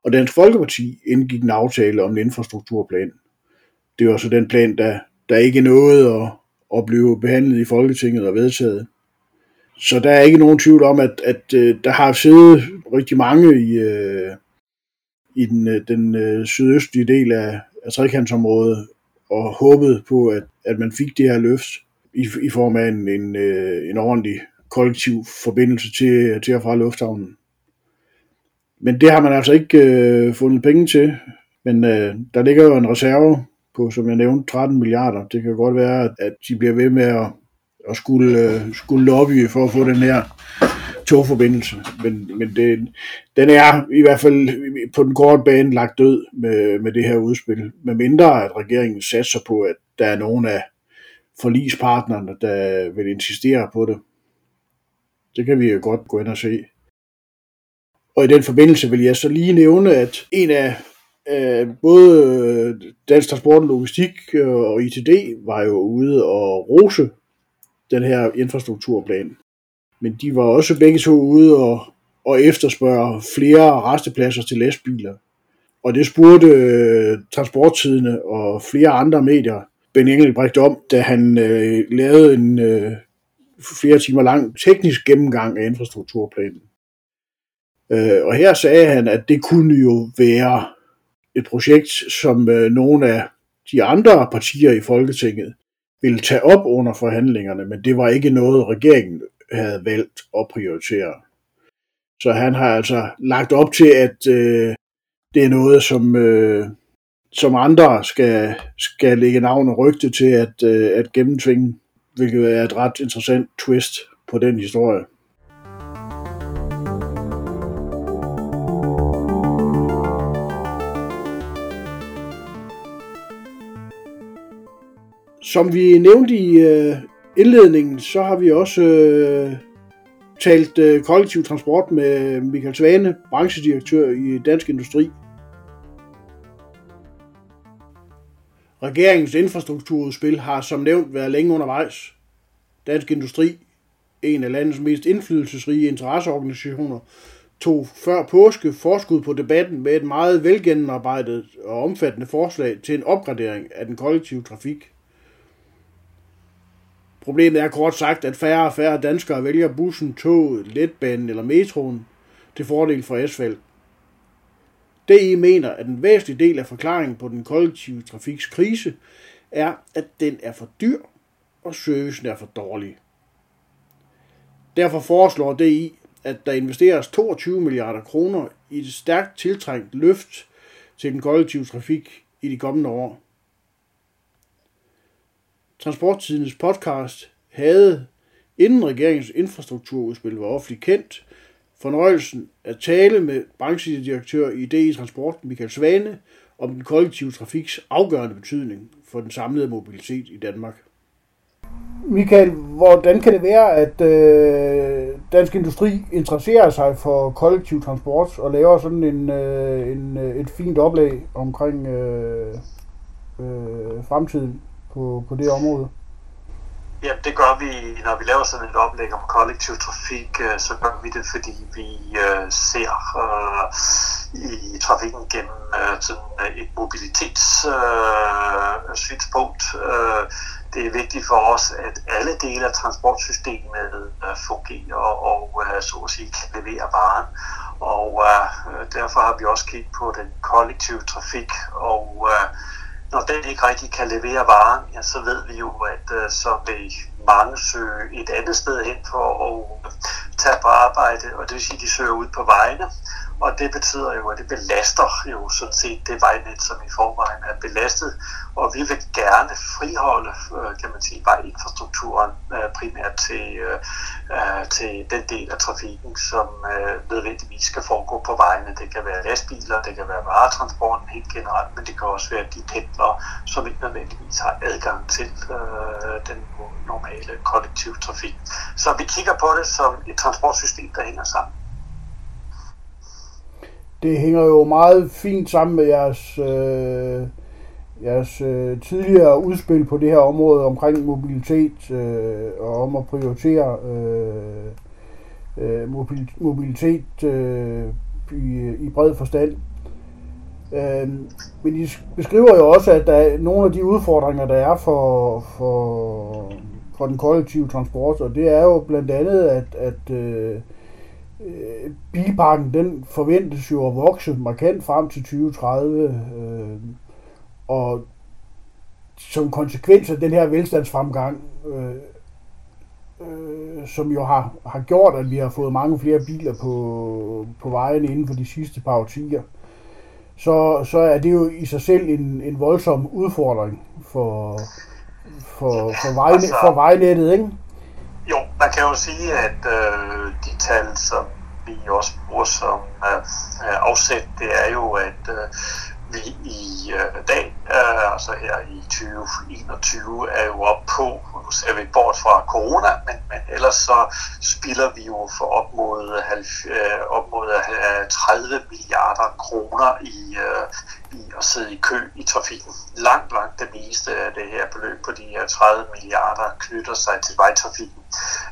S4: og Dansk Folkeparti indgik en aftale om en infrastrukturplan. Det var så den plan, der, der ikke nåede at, at blive behandlet i Folketinget og vedtaget. Så der er ikke nogen tvivl om, at, at øh, der har siddet rigtig mange i, øh, i den, øh, den øh, sydøstlige del af, af trekantsområdet og håbet på, at, at man fik det her løft i, i form af en, en, øh, en ordentlig kollektiv forbindelse til, til og fra lufthavnen. Men det har man altså ikke øh, fundet penge til. Men øh, der ligger jo en reserve på, som jeg nævnte, 13 milliarder. Det kan godt være, at de bliver ved med at, at skulle, øh, skulle lobby for at få den her togforbindelse. Men, men det, den er i hvert fald på den korte bane lagt død med, med det her udspil. Med mindre at regeringen satser på, at der er nogen af forlispartnerne, der vil insistere på det. Det kan vi jo godt gå ind og se. Og i den forbindelse vil jeg så lige nævne, at en af øh, både Dansk Transport og Logistik øh, og ITD var jo ude og rose den her infrastrukturplan. Men de var også begge to ude og, og efterspørge flere restepladser til lastbiler. Og det spurgte øh, transporttidene og flere andre medier Ben Engelbrecht om, da han øh, lavede en øh, flere timer lang teknisk gennemgang af infrastrukturplanen. Øh, og her sagde han, at det kunne jo være et projekt, som øh, nogle af de andre partier i Folketinget ville tage op under forhandlingerne, men det var ikke noget, regeringen havde valgt at prioritere. Så han har altså lagt op til, at øh, det er noget, som, øh, som andre skal, skal lægge navn og rygte til at, øh, at gennemtvinge, hvilket er et ret interessant twist på den historie. Som vi nævnte i øh, indledningen, så har vi også øh, talt øh, kollektiv transport med Michael Svane, branchedirektør i Dansk Industri. Regeringens infrastrukturudspil har som nævnt været længe undervejs. Dansk Industri, en af landets mest indflydelsesrige interesseorganisationer, tog før påske forskud på debatten med et meget velgennemarbejdet og omfattende forslag til en opgradering af den kollektive trafik. Problemet er kort sagt, at færre og færre danskere vælger bussen, toget, letbanen eller metroen til fordel for asfalt. DI mener, at en væsentlig del af forklaringen på den kollektive trafiks krise er, at den er for dyr, og servicen er for dårlig. Derfor foreslår DI, at der investeres 22 milliarder kroner i et stærkt tiltrængt løft til den kollektive trafik i de kommende år. Transporttidens podcast havde, inden regeringens infrastrukturudspil var offentligt kendt, fornøjelsen at tale med branchedirektør i DI Transport, Michael Svane, om den kollektive trafiks afgørende betydning for den samlede mobilitet i Danmark. Michael, hvordan kan det være, at øh, Dansk Industri interesserer sig for kollektiv transport og laver sådan en, øh, en, øh, et fint oplæg omkring øh, øh, fremtiden på, på det område?
S5: Jamen det gør vi, når vi laver sådan et oplæg om kollektiv trafik, øh, så gør vi det, fordi vi øh, ser øh, i trafikken gennem øh, sådan øh, et mobilitetssynspunkt. Øh, øh, det er vigtigt for os, at alle dele af transportsystemet øh, fungerer og øh, så at sige kan levere varen. Og øh, derfor har vi også kigget på den kollektive trafik og øh, når den ikke rigtig kan levere varen, ja, så ved vi jo, at øh, så vil mange søge et andet sted hen for at tage på arbejde, og det vil sige, at de søger ud på vejene. Og det betyder jo, at det belaster jo sådan set det vejnet, som i forvejen er belastet. Og vi vil gerne friholde, øh, kan man sige, bare infrastrukturen øh, primært til øh, til den del af trafikken, som nødvendigvis skal foregå på vejene. Det kan være lastbiler, det kan være varetransporten helt generelt, men det kan også være de pendlere, som ikke nødvendigvis har adgang til den normale kollektiv trafik. Så vi kigger på det som et transportsystem, der hænger sammen.
S4: Det hænger jo meget fint sammen med jeres øh jeres øh, tidligere udspil på det her område omkring mobilitet øh, og om at prioritere øh, øh, mobil, mobilitet øh, i, i bred forstand. Øh, men I beskriver jo også, at der er nogle af de udfordringer, der er for, for, for den kollektive transport, og det er jo blandt andet, at, at øh, øh bilparken den forventes jo at vokse markant frem til 2030. Øh, og som konsekvens af den her velstandsfremgang, øh, øh, som jo har, har gjort, at vi har fået mange flere biler på, på vejen inden for de sidste par årtier, så, så er det jo i sig selv en, en voldsom udfordring for, for, for, vejne, altså, for vejnettet, ikke?
S5: Jo, man kan jo sige, at øh, de tal, som vi også bruger som øh, afsæt, det er jo, at øh, vi i øh, dag, øh, altså her i 2021, er jo op på, nu ser vi bort fra corona, men, men ellers så spilder vi jo for op mod, øh, op mod øh, 30 milliarder kroner i, øh, i at sidde i kø i trafikken. Langt, langt det meste af det her beløb på de her 30 milliarder knytter sig til vejtrafikken.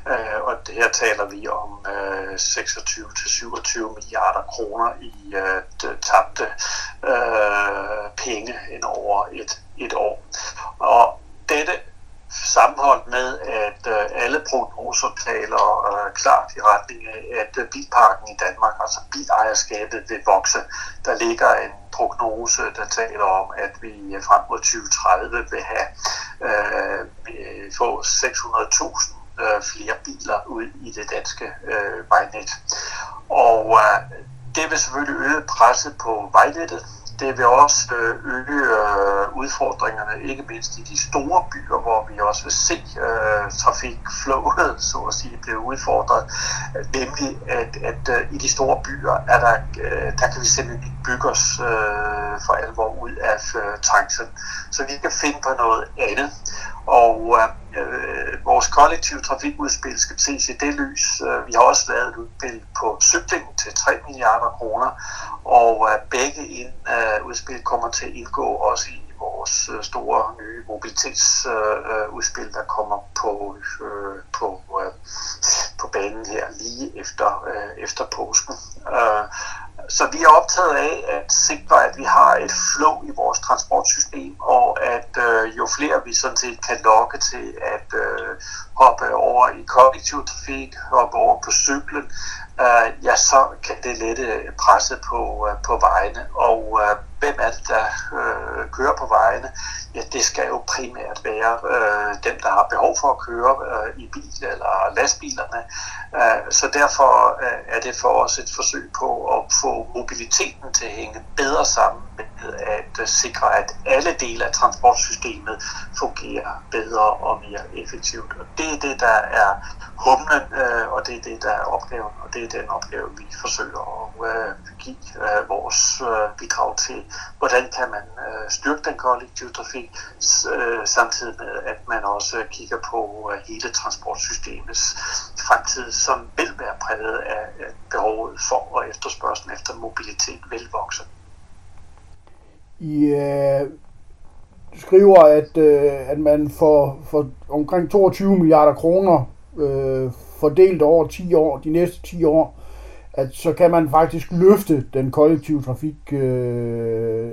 S5: Øh, og det her taler vi om øh, 26-27 milliarder kroner i øh, tabte øh, penge ind over et, et år. Og dette sammenholdt med, at øh, alle prognoser taler øh, klart i retning af, at øh, bilparken i Danmark, altså bilejerskabet, vil vokse. Der ligger en prognose, der taler om, at vi øh, frem mod 2030 vil have øh, få 600.000 øh, flere biler ud i det danske øh, vejnet. Og øh, det vil selvfølgelig øge presset på vejnettet. Det vil også øh, øge øh, udfordringerne, ikke mindst i de store byer, hvor vi også vil se øh, trafikflowet, så at sige, blive udfordret. Nemlig, at, at øh, i de store byer, er der, der kan vi simpelthen ikke bygge os øh, for alvor ud af øh, trængsel. Så vi kan finde på noget andet. Og øh, øh, vores kollektive trafikudspil skal ses i det lys. Øh, vi har også lavet et udspil på cykling til 3 milliarder kroner, og øh, begge ind, øh, udspil kommer til at indgå også i vores øh, store nye mobilitetsudspil, øh, øh, der kommer på, øh, på, øh, på banen her lige efter, øh, efter påsken. Øh, så vi er optaget af at sikre, at vi har et flow i vores transportsystem, og at øh, jo flere vi sådan set kan lokke til at øh, hoppe over i kollektiv trafik, hoppe over på cyklen, øh, ja, så kan det lette presset på, øh, på vejene. Og øh, hvem er det, der øh, kører på vejene? Ja, det skal jo primært være øh, dem, der har behov for at køre øh, i bil eller lastbilerne. Øh, så derfor øh, er det for os et forsøg på at få mobiliteten til at hænge bedre sammen med at øh, sikre, at alle dele af transportsystemet fungerer bedre og mere effektivt. Og det er det, der er humlen, øh, og det er det, der er opgaven, og det er den opgave, vi forsøger at øh, give øh, vores øh, bidrag til hvordan kan man øh, styrke den kollektive trafik, øh, samtidig med, at man også kigger på øh, hele transportsystemets fremtid, som vil være præget af at behovet for og efterspørgselen efter mobilitet vil vokse.
S4: I øh, skriver, at, øh, at man får, for omkring 22 milliarder kroner øh, fordelt over 10 år, de næste 10 år, at så kan man faktisk løfte den kollektive trafik øh,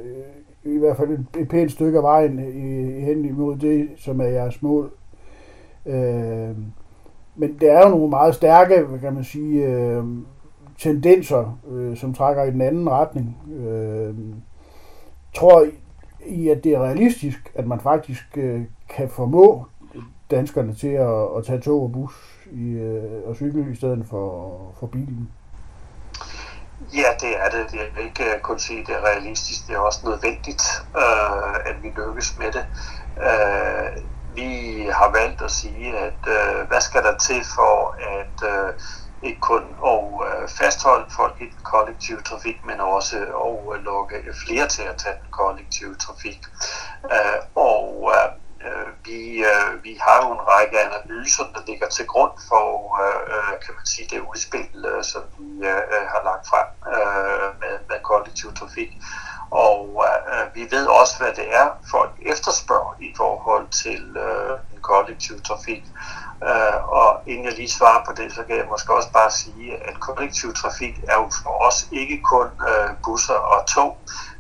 S4: i hvert fald et, et pænt stykke af vejen i, hen imod det, som er jeres mål. Øh, men det er jo nogle meget stærke, hvad kan man sige, øh, tendenser, øh, som trækker i den anden retning. Øh, tror I, at det er realistisk, at man faktisk øh, kan formå danskerne til at, at tage tog og bus i, øh, og cykle i stedet for, for bilen?
S5: Ja, det er det. Jeg vil ikke øh, kun sige, at det er realistisk. Det er også nødvendigt, øh, at vi lykkes med det. Øh, vi har valgt at sige, at øh, hvad skal der til for at øh, ikke kun at øh, fastholde folk i den kollektive trafik, men også at øh, lukke flere til at tage den kollektive trafik. Øh, og øh, Øh, vi, øh, vi har jo en række analyser, der ligger til grund for, øh, øh kan man sige, det udspil, øh, som vi øh, øh, har lagt frem øh, med, med kollektiv trafik. Og øh, vi ved også, hvad det er, folk efterspørger i forhold til øh, den kollektive trafik. Øh, og inden jeg lige svarer på det, så kan jeg måske også bare sige, at kollektiv trafik er jo for os ikke kun øh, busser og tog.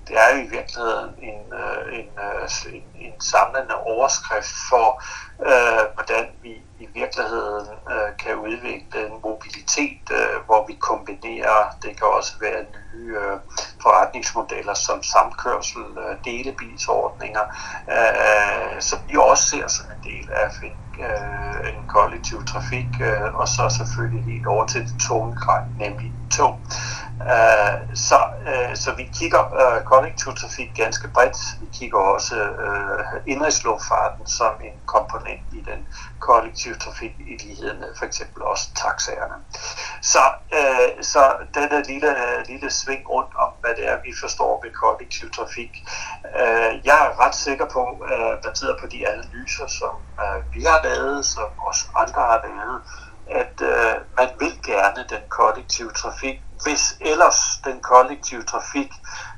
S5: Det er jo i virkeligheden en, øh, en, øh, en, en samlende overskrift for, øh, hvordan vi i virkeligheden øh, kan udvikle en mobilitet, øh, hvor vi kombinerer, det kan også være nye øh, forretningsmodeller som samkørsel, øh, delebilsordninger, øh, som vi også ser som en del af øh, en kollektiv trafik, øh, og så selvfølgelig helt over til det tunge grej, nemlig tog. Øh, så, uh, så vi kigger øh, uh, kollektiv trafik ganske bredt. Vi kigger også uh, indrigsluftfarten som en komponent i den kollektive trafik i lighed med for eksempel også taxaerne. Så, uh, så denne lille, lille sving rundt om, hvad det er, vi forstår ved kollektiv trafik. Uh, jeg er ret sikker på, uh, baseret på de analyser, som uh, vi har lavet, som også andre har lavet, at øh, man vil gerne den kollektive trafik, hvis ellers den kollektive trafik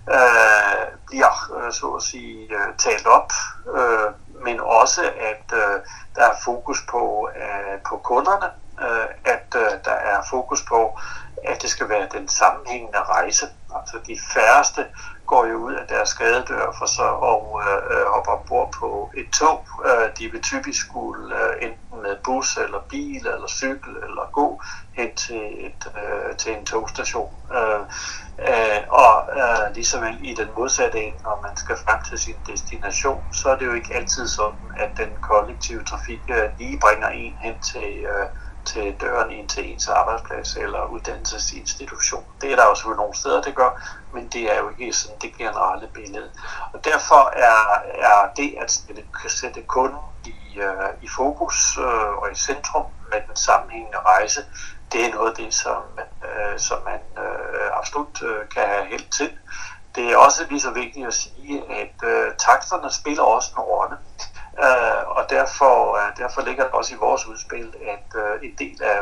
S5: øh, bliver, øh, så at sige, øh, talt op, øh, men også at øh, der er fokus på, øh, på kunderne, øh, at øh, der er fokus på, at det skal være den sammenhængende rejse. Altså de færreste går jo ud af deres skadedør for så at øh, hoppe ombord på et tog. Øh, de vil typisk skulle øh, enten med bus eller bil eller cykel eller gå hen til, et, øh, til en togstation. Øh, øh, og øh, ligesom i den modsatte ende, når man skal frem til sin destination, så er det jo ikke altid sådan, at den kollektive trafik øh, lige bringer en hen til øh, til døren ind til ens arbejdsplads eller uddannelsesinstitution. Det er der jo selvfølgelig nogle steder, det gør, men det er jo ikke sådan det generelle billede. Og derfor er, er det at sætte, sætte kunden i, uh, i fokus uh, og i centrum med den sammenhængende rejse, det er noget af det, som, uh, som man uh, absolut uh, kan have held til. Det er også lige så vigtigt at sige, at uh, taksterne spiller også en rolle. Øh, og derfor, øh, derfor ligger det også i vores udspil, at øh, en del af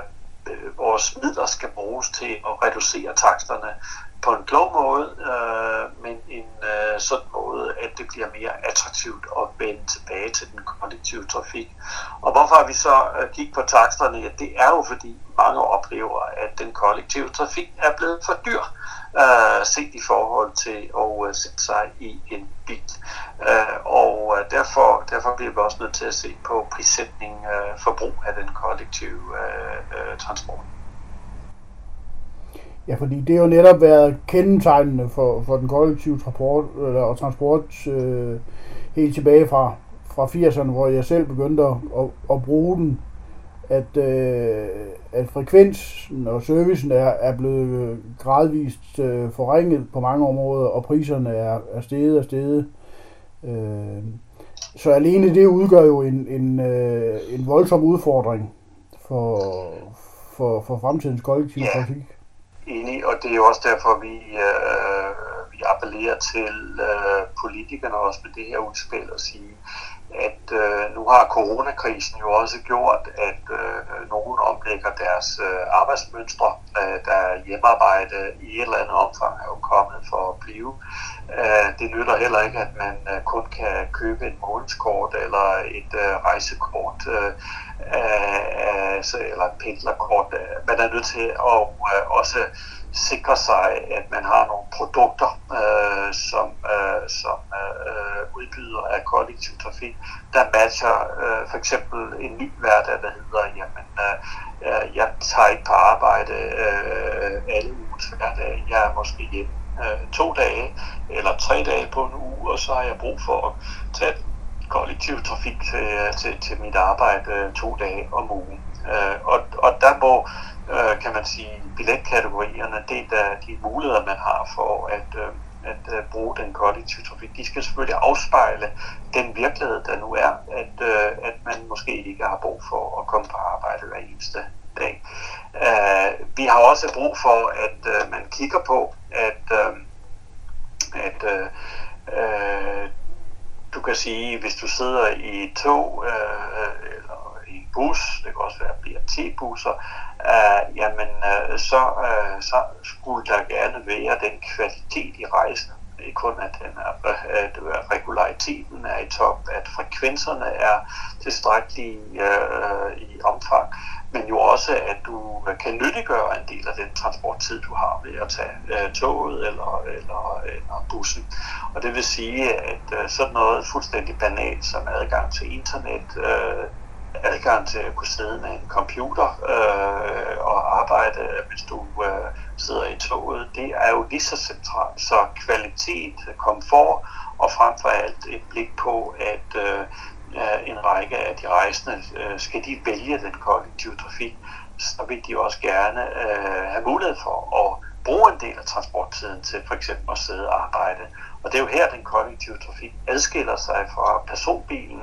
S5: øh, vores midler skal bruges til at reducere taksterne på en klog måde, øh, men en øh, sådan måde, at det bliver mere attraktivt at vende tilbage til den kollektive trafik. Og hvorfor har vi så øh, kigget på taksterne? Ja, det er jo fordi mange oplever, at den kollektive trafik er blevet for dyr øh, Øh, set i forhold til at uh, sætte sig i en bil. Øh, og uh, derfor, derfor bliver vi også nødt til at se på prissætning uh, for brug af den kollektive uh, transport.
S4: Ja, fordi det har jo netop været kendetegnende for, for den kollektive transport, eller, og transport øh, helt tilbage fra, fra 80'erne, hvor jeg selv begyndte at, at, at bruge den at, øh, at frekvensen og servicen er, er blevet gradvist øh, forringet på mange områder, og priserne er, er steget og steget. Øh, så alene det udgør jo en, en, øh, en voldsom udfordring for, for, for fremtidens kollektive ja. trafik.
S5: Enig, og det er jo også derfor, vi, øh, vi appellerer til øh, politikerne også med det her udspil og sige, at øh, nu har coronakrisen jo også gjort, at øh, nogen omlægger deres øh, arbejdsmønstre. Øh, der hjemmearbejde i et eller andet omfang er jo kommet for at blive. Øh, det nytter heller ikke, at man øh, kun kan købe et månedskort eller et øh, rejsekort øh, øh, altså, eller et pendlerkort. Øh, man er nødt til at øh, også sikre sig, at man har nogle produkter, øh, som, øh, som øh, udbyder af kollektiv trafik, der matcher øh, for eksempel en ny hverdag, der hedder, jamen, øh, øh, jeg tager ikke på arbejde øh, alle ugens hverdag, jeg er måske hjemme øh, to dage eller tre dage på en uge, og så har jeg brug for at tage kollektiv trafik til, øh, til, til mit arbejde øh, to dage om ugen. Øh, og, og der må øh, kan man sige, billetkategorierne, det er de muligheder, man har for at, øh, at øh, bruge den kollektive trafik. De skal selvfølgelig afspejle den virkelighed, der nu er, at, øh, at man måske ikke har brug for at komme på arbejde hver eneste dag. Øh, vi har også brug for, at øh, man kigger på, at, øh, at øh, øh du kan sige, hvis du sidder i et tog øh, bus, det kan også være BRT-busser, øh, jamen øh, så, øh, så skulle der gerne være den kvalitet i rejsen. Ikke kun at, den er, øh, at regulariteten er i top, at frekvenserne er tilstrækkelige øh, i omfang, men jo også, at du kan nyttiggøre en del af den transporttid, du har ved at tage øh, toget eller, eller, eller bussen. Og det vil sige, at øh, sådan noget fuldstændig banalt som adgang til internet, øh, adgang til at kunne sidde med en computer øh, og arbejde, hvis du øh, sidder i toget, det er jo lige så centralt. Så kvalitet, komfort og frem for alt et blik på, at øh, øh, en række af de rejsende, øh, skal de vælge den kollektive trafik, så vil de også gerne øh, have mulighed for at bruge en del af transporttiden til for eksempel at sidde og arbejde. Og det er jo her, den kollektive trafik adskiller sig fra personbilen,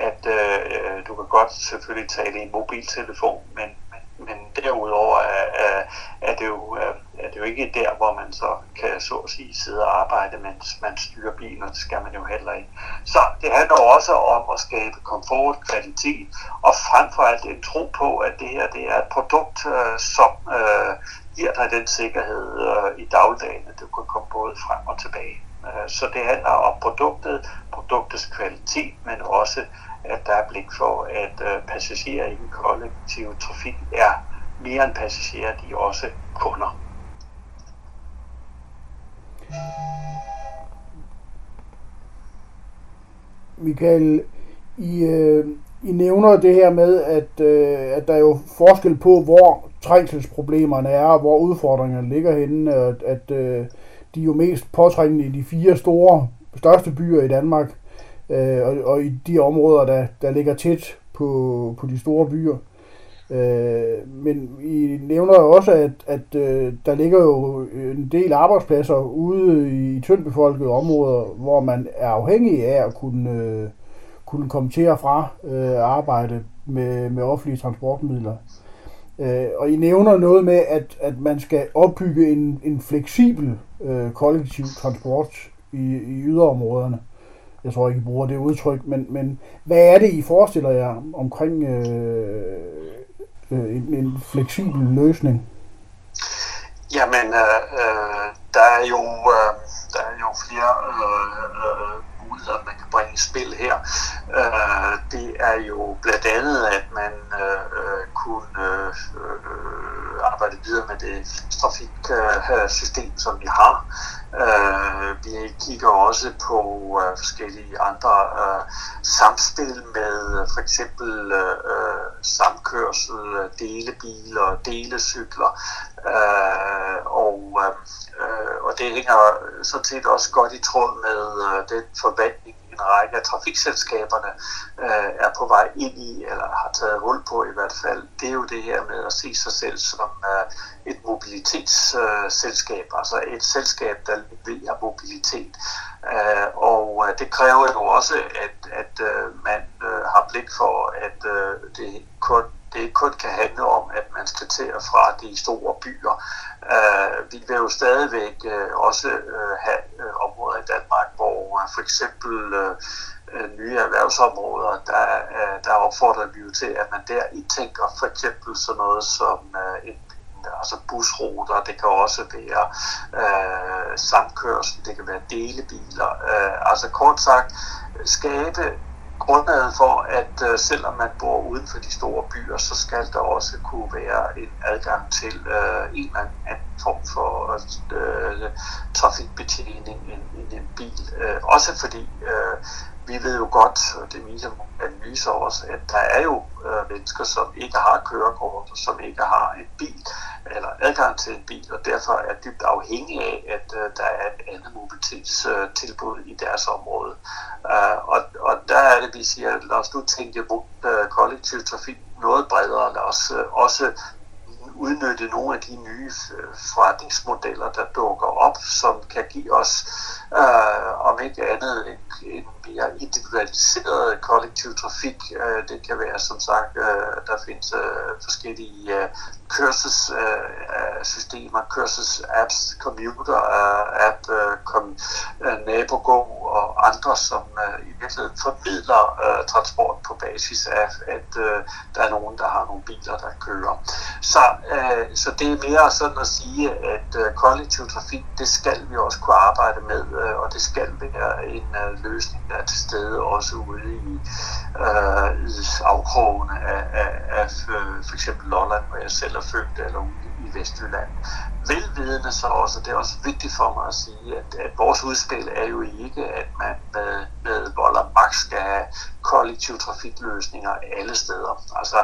S5: at øh, øh, du kan godt selvfølgelig tale i en mobiltelefon, men, men, men derudover er, er, er, det jo, øh, er det jo ikke der, hvor man så kan så at sige sidde og arbejde, mens man styrer bilen, og det skal man jo heller ikke. Så det handler også om at skabe komfort, kvalitet, og frem for alt en tro på, at det her det er et produkt, øh, som øh, giver dig den sikkerhed øh, i dagligdagen, at du kan komme både frem og tilbage. Øh, så det handler om produktet, produktets kvalitet, men også at der er blik for, at øh, passagerer i den kollektive trafik er mere end passagerer, de er også kunder.
S4: Michael, I, øh, I nævner det her med, at, øh, at der er jo forskel på, hvor trængselsproblemerne er, og hvor udfordringerne ligger henne, at, at øh, de er jo mest påtrængende i de fire store, største byer i Danmark, øh, og, og i de områder, der, der ligger tæt på, på de store byer. Øh, men I nævner jo også, at, at øh, der ligger jo en del arbejdspladser ude i tyndbefolkede områder, hvor man er afhængig af at kunne, øh, kunne komme til og fra øh, arbejde med, med offentlige transportmidler. Øh, og I nævner noget med, at, at man skal opbygge en, en fleksibel øh, kollektiv transport i, i yderområderne. Jeg tror ikke, I bruger det udtryk, men, men hvad er det, I forestiller jer omkring øh, øh, en, en fleksibel løsning?
S5: Jamen, øh, øh, der er jo øh, der er jo flere øh, øh, muligheder, man kan bringe i spil her. Øh, det er jo blandt andet, at man øh, kunne øh, arbejde videre med det trafiksystem, som vi har. Øh, vi kigger også på øh, forskellige andre øh, samspil med for eksempel øh, samkørsel, delebiler, delecykler, øh, og, øh, og det hænger sådan set også godt i tråd med øh, den forventning, en række af trafikselskaberne øh, er på vej ind i, eller har taget hul på i hvert fald, det er jo det her med at se sig selv som øh, et mobilitetsselskab, øh, altså et selskab, der leverer mobilitet. Øh, og øh, det kræver jo også, at, at øh, man øh, har blik for, at øh, det kun det ikke kun kan handle om, at man skal til og fra de store byer. Uh, vi vil jo stadigvæk uh, også uh, have uh, områder i Danmark, hvor uh, for eksempel uh, nye erhvervsområder, der, uh, der opfordrer vi jo til, at man der i for eksempel sådan noget som uh, en altså busruter, det kan også være uh, samkørsel, det kan være delebiler. Uh, altså kort sagt, skabe grundlaget for, at øh, selvom man bor uden for de store byer, så skal der også kunne være en adgang til øh, en eller anden form for øh, trafikbetjening end, end en bil. Øh, også fordi øh, vi ved jo godt, og det viser analyser også, at der er jo øh, mennesker, som ikke har kørekort, og som ikke har en bil, eller adgang til en bil, og derfor er dybt afhængige af, at øh, der er et andet mobilitetstilbud øh, i deres område. Øh, og, og der er det, vi siger, lad os nu tænke på øh, kollektiv trafik noget bredere, lad os øh, også udnytte nogle af de nye øh, forretningsmodeller, der dukker op, som kan give os, øh, om ikke andet, en, en mere individualiseret kollektiv trafik. Øh, det kan være, som sagt, øh, der findes øh, forskellige øh, kørselssystemer, øh, øh kørselsapps, commuter-app, øh, øh, kom, øh, nabogå og andre, som øh, virkeligheden formidler øh, transport på basis af, at øh, der er nogen, der har nogle biler, der kører. Så, øh, så det er mere sådan at sige, at øh, kollektiv trafik, det skal vi også kunne arbejde med, øh, og det skal være en øh, løsning, der er til stede også ude i, øh, i afkrogene af, af, af øh, for eksempel Lolland, hvor jeg selv er født, eller ude i Vestjylland. Velvidende så også, det er også vigtigt for mig at sige, at, at vores udspil er jo ikke, at man med, Øh, med max skal have kollektiv trafikløsninger alle steder. Altså,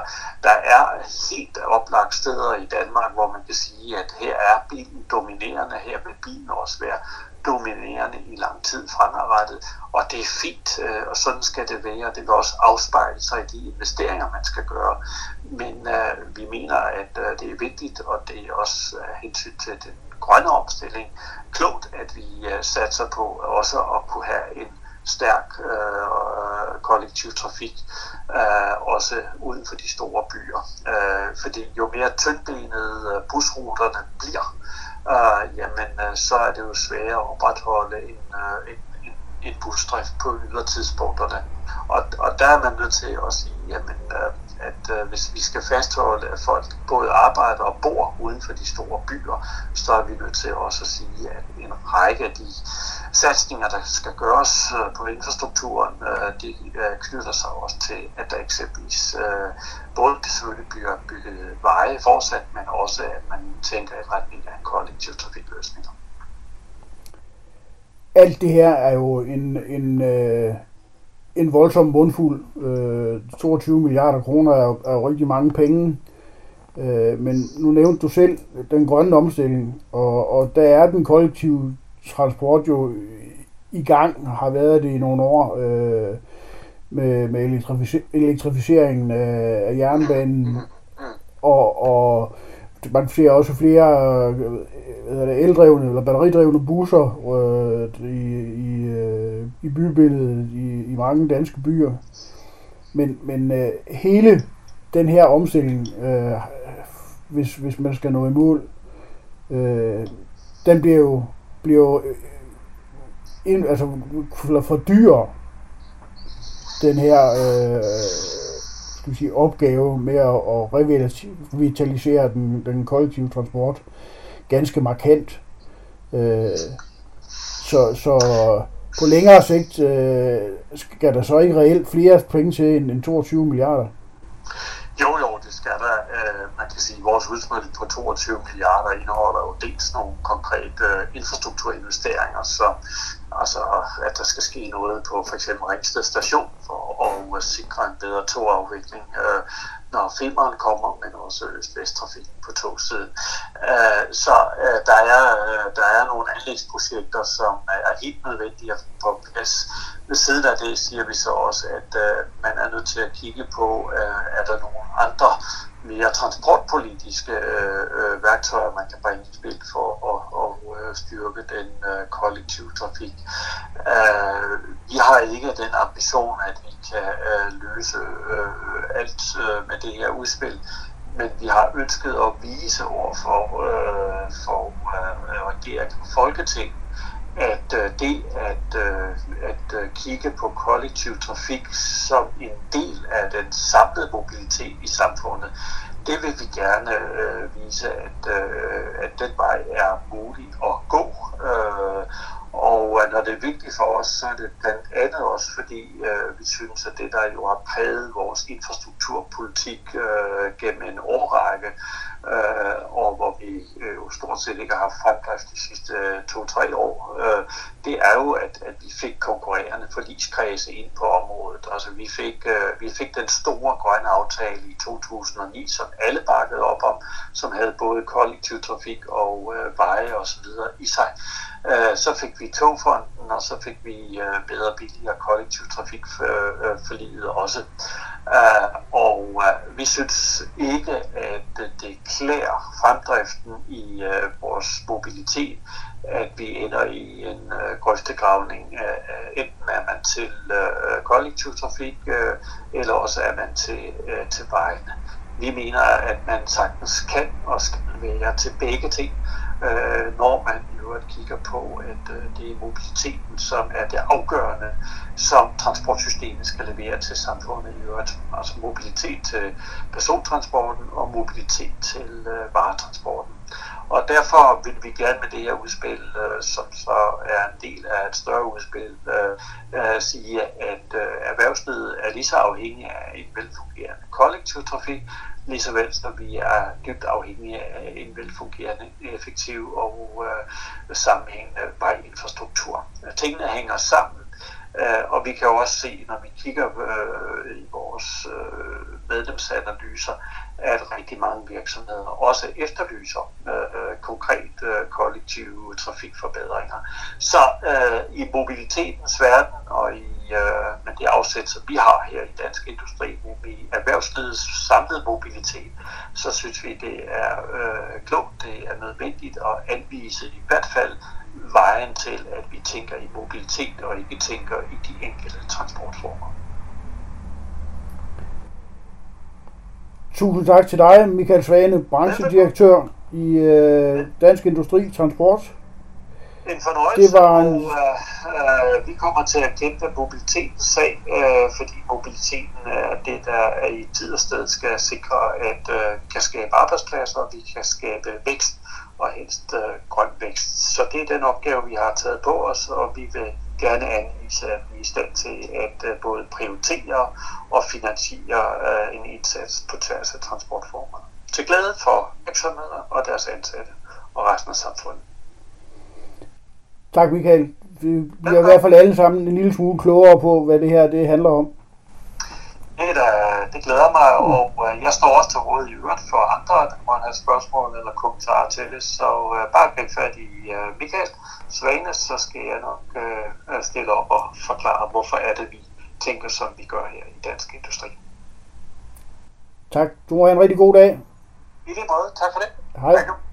S5: der er helt oplagt steder i Danmark, hvor man kan sige, at her er bilen dominerende, her vil bilen også være dominerende i lang tid fremadrettet, og det er fint, øh, og sådan skal det være. Det vil også afspejle sig i de investeringer, man skal gøre. Men øh, vi mener, at øh, det er vigtigt, og det er også af hensyn til den grønne omstilling, klogt, at vi øh, satser på også at kunne have en stærk øh, øh, kollektiv trafik, øh, også uden for de store byer. Øh, fordi jo mere tyndbenede øh, busruterne bliver, øh, jamen øh, så er det jo sværere at opretholde en, øh, en, en, en busdrift på ydertidspunkterne. Og, og der er man nødt til at sige, jamen, øh, at øh, hvis vi skal fastholde, at folk både arbejder og bor uden for de store byer, så er vi nødt til også at sige, at en række af de satsninger, der skal gøres øh, på infrastrukturen, øh, de øh, knytter sig også til, at der eksempelvis øh, både selvfølgelig bliver bygget veje fortsat, men også at man tænker i retning af kollektiv trafikløsninger.
S4: Alt det her er jo en, en øh en voldsom mundfuld. Øh, 22 milliarder kroner er, er jo rigtig mange penge. Øh, men nu nævnte du selv den grønne omstilling, og, og der er den kollektive transport jo i gang, har været det i nogle år, øh, med, med elektrific- elektrificeringen af, af jernbanen, og, og man ser også flere øh, eldrevne eller batteridrevne busser øh, i, i, øh, i bybilledet i, i mange danske byer. Men, men øh, hele den her omstilling, øh, hvis, hvis man skal nå i mål, øh, den bliver jo, bliver jo øh, ind, altså, for dyr den her øh, skal vi sige, opgave med at, at revitalisere den, den kollektive transport ganske markant. Øh, så, så på længere sigt øh, skal der så ikke reelt flere penge til end, end 22 milliarder?
S5: Jo, jo, det skal der. Øh, man kan sige, at vores udspil på 22 milliarder indeholder jo dels nogle konkrete øh, infrastrukturinvesteringer, så altså, at der skal ske noget på for eksempel Ringsted station for at sikre en bedre togafvikling, øh, når femeren kommer, men også øst-vest-trafikken på togsiden. Øh, så øh, der er, øh, der er nogle anlægsprojekter, som er helt nødvendige at få på plads. Ved siden af det siger vi så også, at man er nødt til at kigge på, er der nogle andre mere transportpolitiske øh, øh, værktøjer, man kan bringe i spil for at, at, at øh, styrke den øh, kollektive trafik. Øh, vi har ikke den ambition, at vi kan øh, løse øh, alt øh, med det her udspil, men vi har ønsket at vise over for, øh, for øh, regeringen og Folketinget, at øh, det at, øh, at øh, kigge på kollektiv trafik som en del af den samlede mobilitet i samfundet, det vil vi gerne øh, vise, at, øh, at den vej er mulig at gå. Øh, og øh, når det er vigtigt for os, så er det blandt andet også fordi, øh, vi synes, at det, der jo har præget vores infrastrukturpolitik øh, gennem en årrække, øh, og hvor vi øh, jo stort set ikke har haft fremdrift de sidste øh, to-tre år, øh, det er jo, at, at vi fik konkurrerende forligskredse ind på området. Altså vi fik, øh, vi fik den store grønne aftale i 2009, som alle bakkede op om, som havde både kollektiv trafik og øh, veje osv. i sig. Øh, så fik vi togfonden, og så fik vi øh, bedre billigere kollektiv trafik øh, øh, for, livet også. Øh, og øh, vi synes ikke, at det klæder fremdriften i øh, vores mobilitet, at vi ender i en øh, grøftegravning. Øh, øh, enten er man til øh, kollektiv trafik, øh, eller også er man til, øh, til vejene. Vi mener, at man sagtens kan og skal være til begge ting, øh, når man i øvrigt kigger på, at øh, det er mobiliteten, som er det afgørende, som transportsystemet skal levere til samfundet i øvrigt. Altså mobilitet til persontransporten og mobilitet til øh, varetransporten. Og derfor vil vi gerne med det her udspil, øh, som så er en del af et større udspil, øh, øh, sige, at øh, erhvervslivet er lige så afhængig af en velfungerende kollektivtrafik, lige så vel som vi er dybt afhængige af en velfungerende, effektiv og øh, sammenhængende vejinfrastruktur. Tingene hænger sammen, øh, og vi kan jo også se, når vi kigger øh, i vores øh, medlemsanalyser, at rigtig mange virksomheder også efterlyser øh, konkret øh, kollektive trafikforbedringer. Så øh, i mobilitetens verden og i øh, med det afsæt, som vi har her i dansk industri, nemlig erhvervslivets samlede mobilitet, så synes vi, det er øh, klogt, det er nødvendigt at anvise i hvert fald vejen til, at vi tænker i mobilitet og ikke tænker i de enkelte transportformer.
S4: Tusind tak til dig, Michael Svane, branchedirektør i øh, Dansk Industri Transport.
S5: En fornøjelse, det var en... og øh, øh, vi kommer til at kæmpe mobilitetens sag, øh, fordi mobiliteten er det, der er i tid og sted skal sikre, at øh, kan skabe arbejdspladser, og vi kan skabe vækst, og helst øh, grøn vækst. Så det er den opgave, vi har taget på os, og vi vil gerne anvise, at vi er i stand til at uh, både prioritere og finansiere uh, en indsats på tværs af transportformer. Til glæde for virksomheder og deres ansatte og resten af samfundet.
S4: Tak Michael. Vi bliver i hvert fald alle sammen en lille smule klogere på, hvad det her det handler om.
S5: Det, der, det glæder mig, og uh, jeg står også til råd i øvrigt for andre, der må have spørgsmål eller kommentarer til det. Så uh, bare grib fat i uh, Michael Svane, så skal jeg nok uh, stille op og forklare, hvorfor er det, vi tænker, som vi gør her i Dansk Industri.
S4: Tak. Du må have en rigtig god dag.
S5: I lige måde. Tak for det.
S4: Hej. Hej.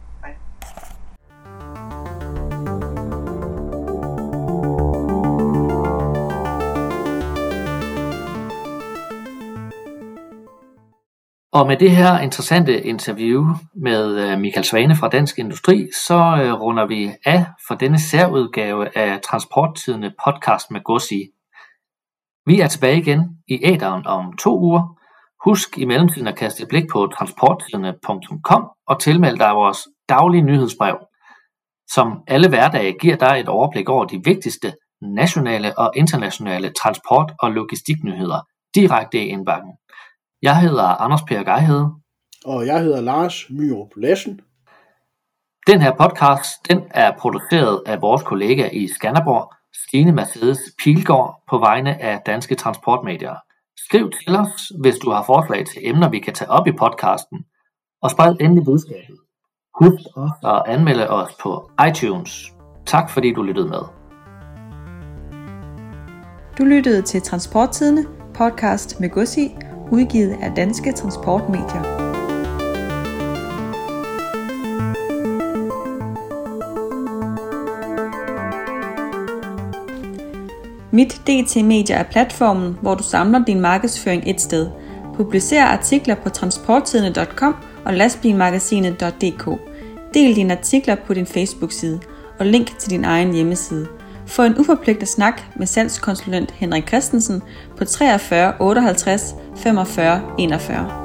S3: Og med det her interessante interview med øh, Michael Svane fra Dansk Industri, så øh, runder vi af for denne særudgave af Transporttidene podcast med Gossi. Vi er tilbage igen i æderen om to uger. Husk i mellemtiden at kaste et blik på transporttidene.com og tilmelde dig vores daglige nyhedsbrev, som alle hverdage giver dig et overblik over de vigtigste nationale og internationale transport- og logistiknyheder direkte i indbakken. Jeg hedder Anders Per Geihede.
S4: Og jeg hedder Lars Myrup Lassen.
S3: Den her podcast, den er produceret af vores kollega i Skanderborg, Stine Mercedes Pilgaard, på vegne af Danske Transportmedier. Skriv til os, hvis du har forslag til emner, vi kan tage op i podcasten, og spred endelig budskabet. Husk at anmelde os på iTunes. Tak fordi du lyttede med.
S1: Du lyttede til Transporttidene, podcast med Gussi, udgivet af Danske Transportmedier. Mit DT Media er platformen, hvor du samler din markedsføring et sted. Publicer artikler på transporttidene.com og lastbilmagasinet.dk. Del dine artikler på din Facebook-side og link til din egen hjemmeside. Få en uforpligtet snak med salgskonsulent Henrik Christensen på 43 58 45 41.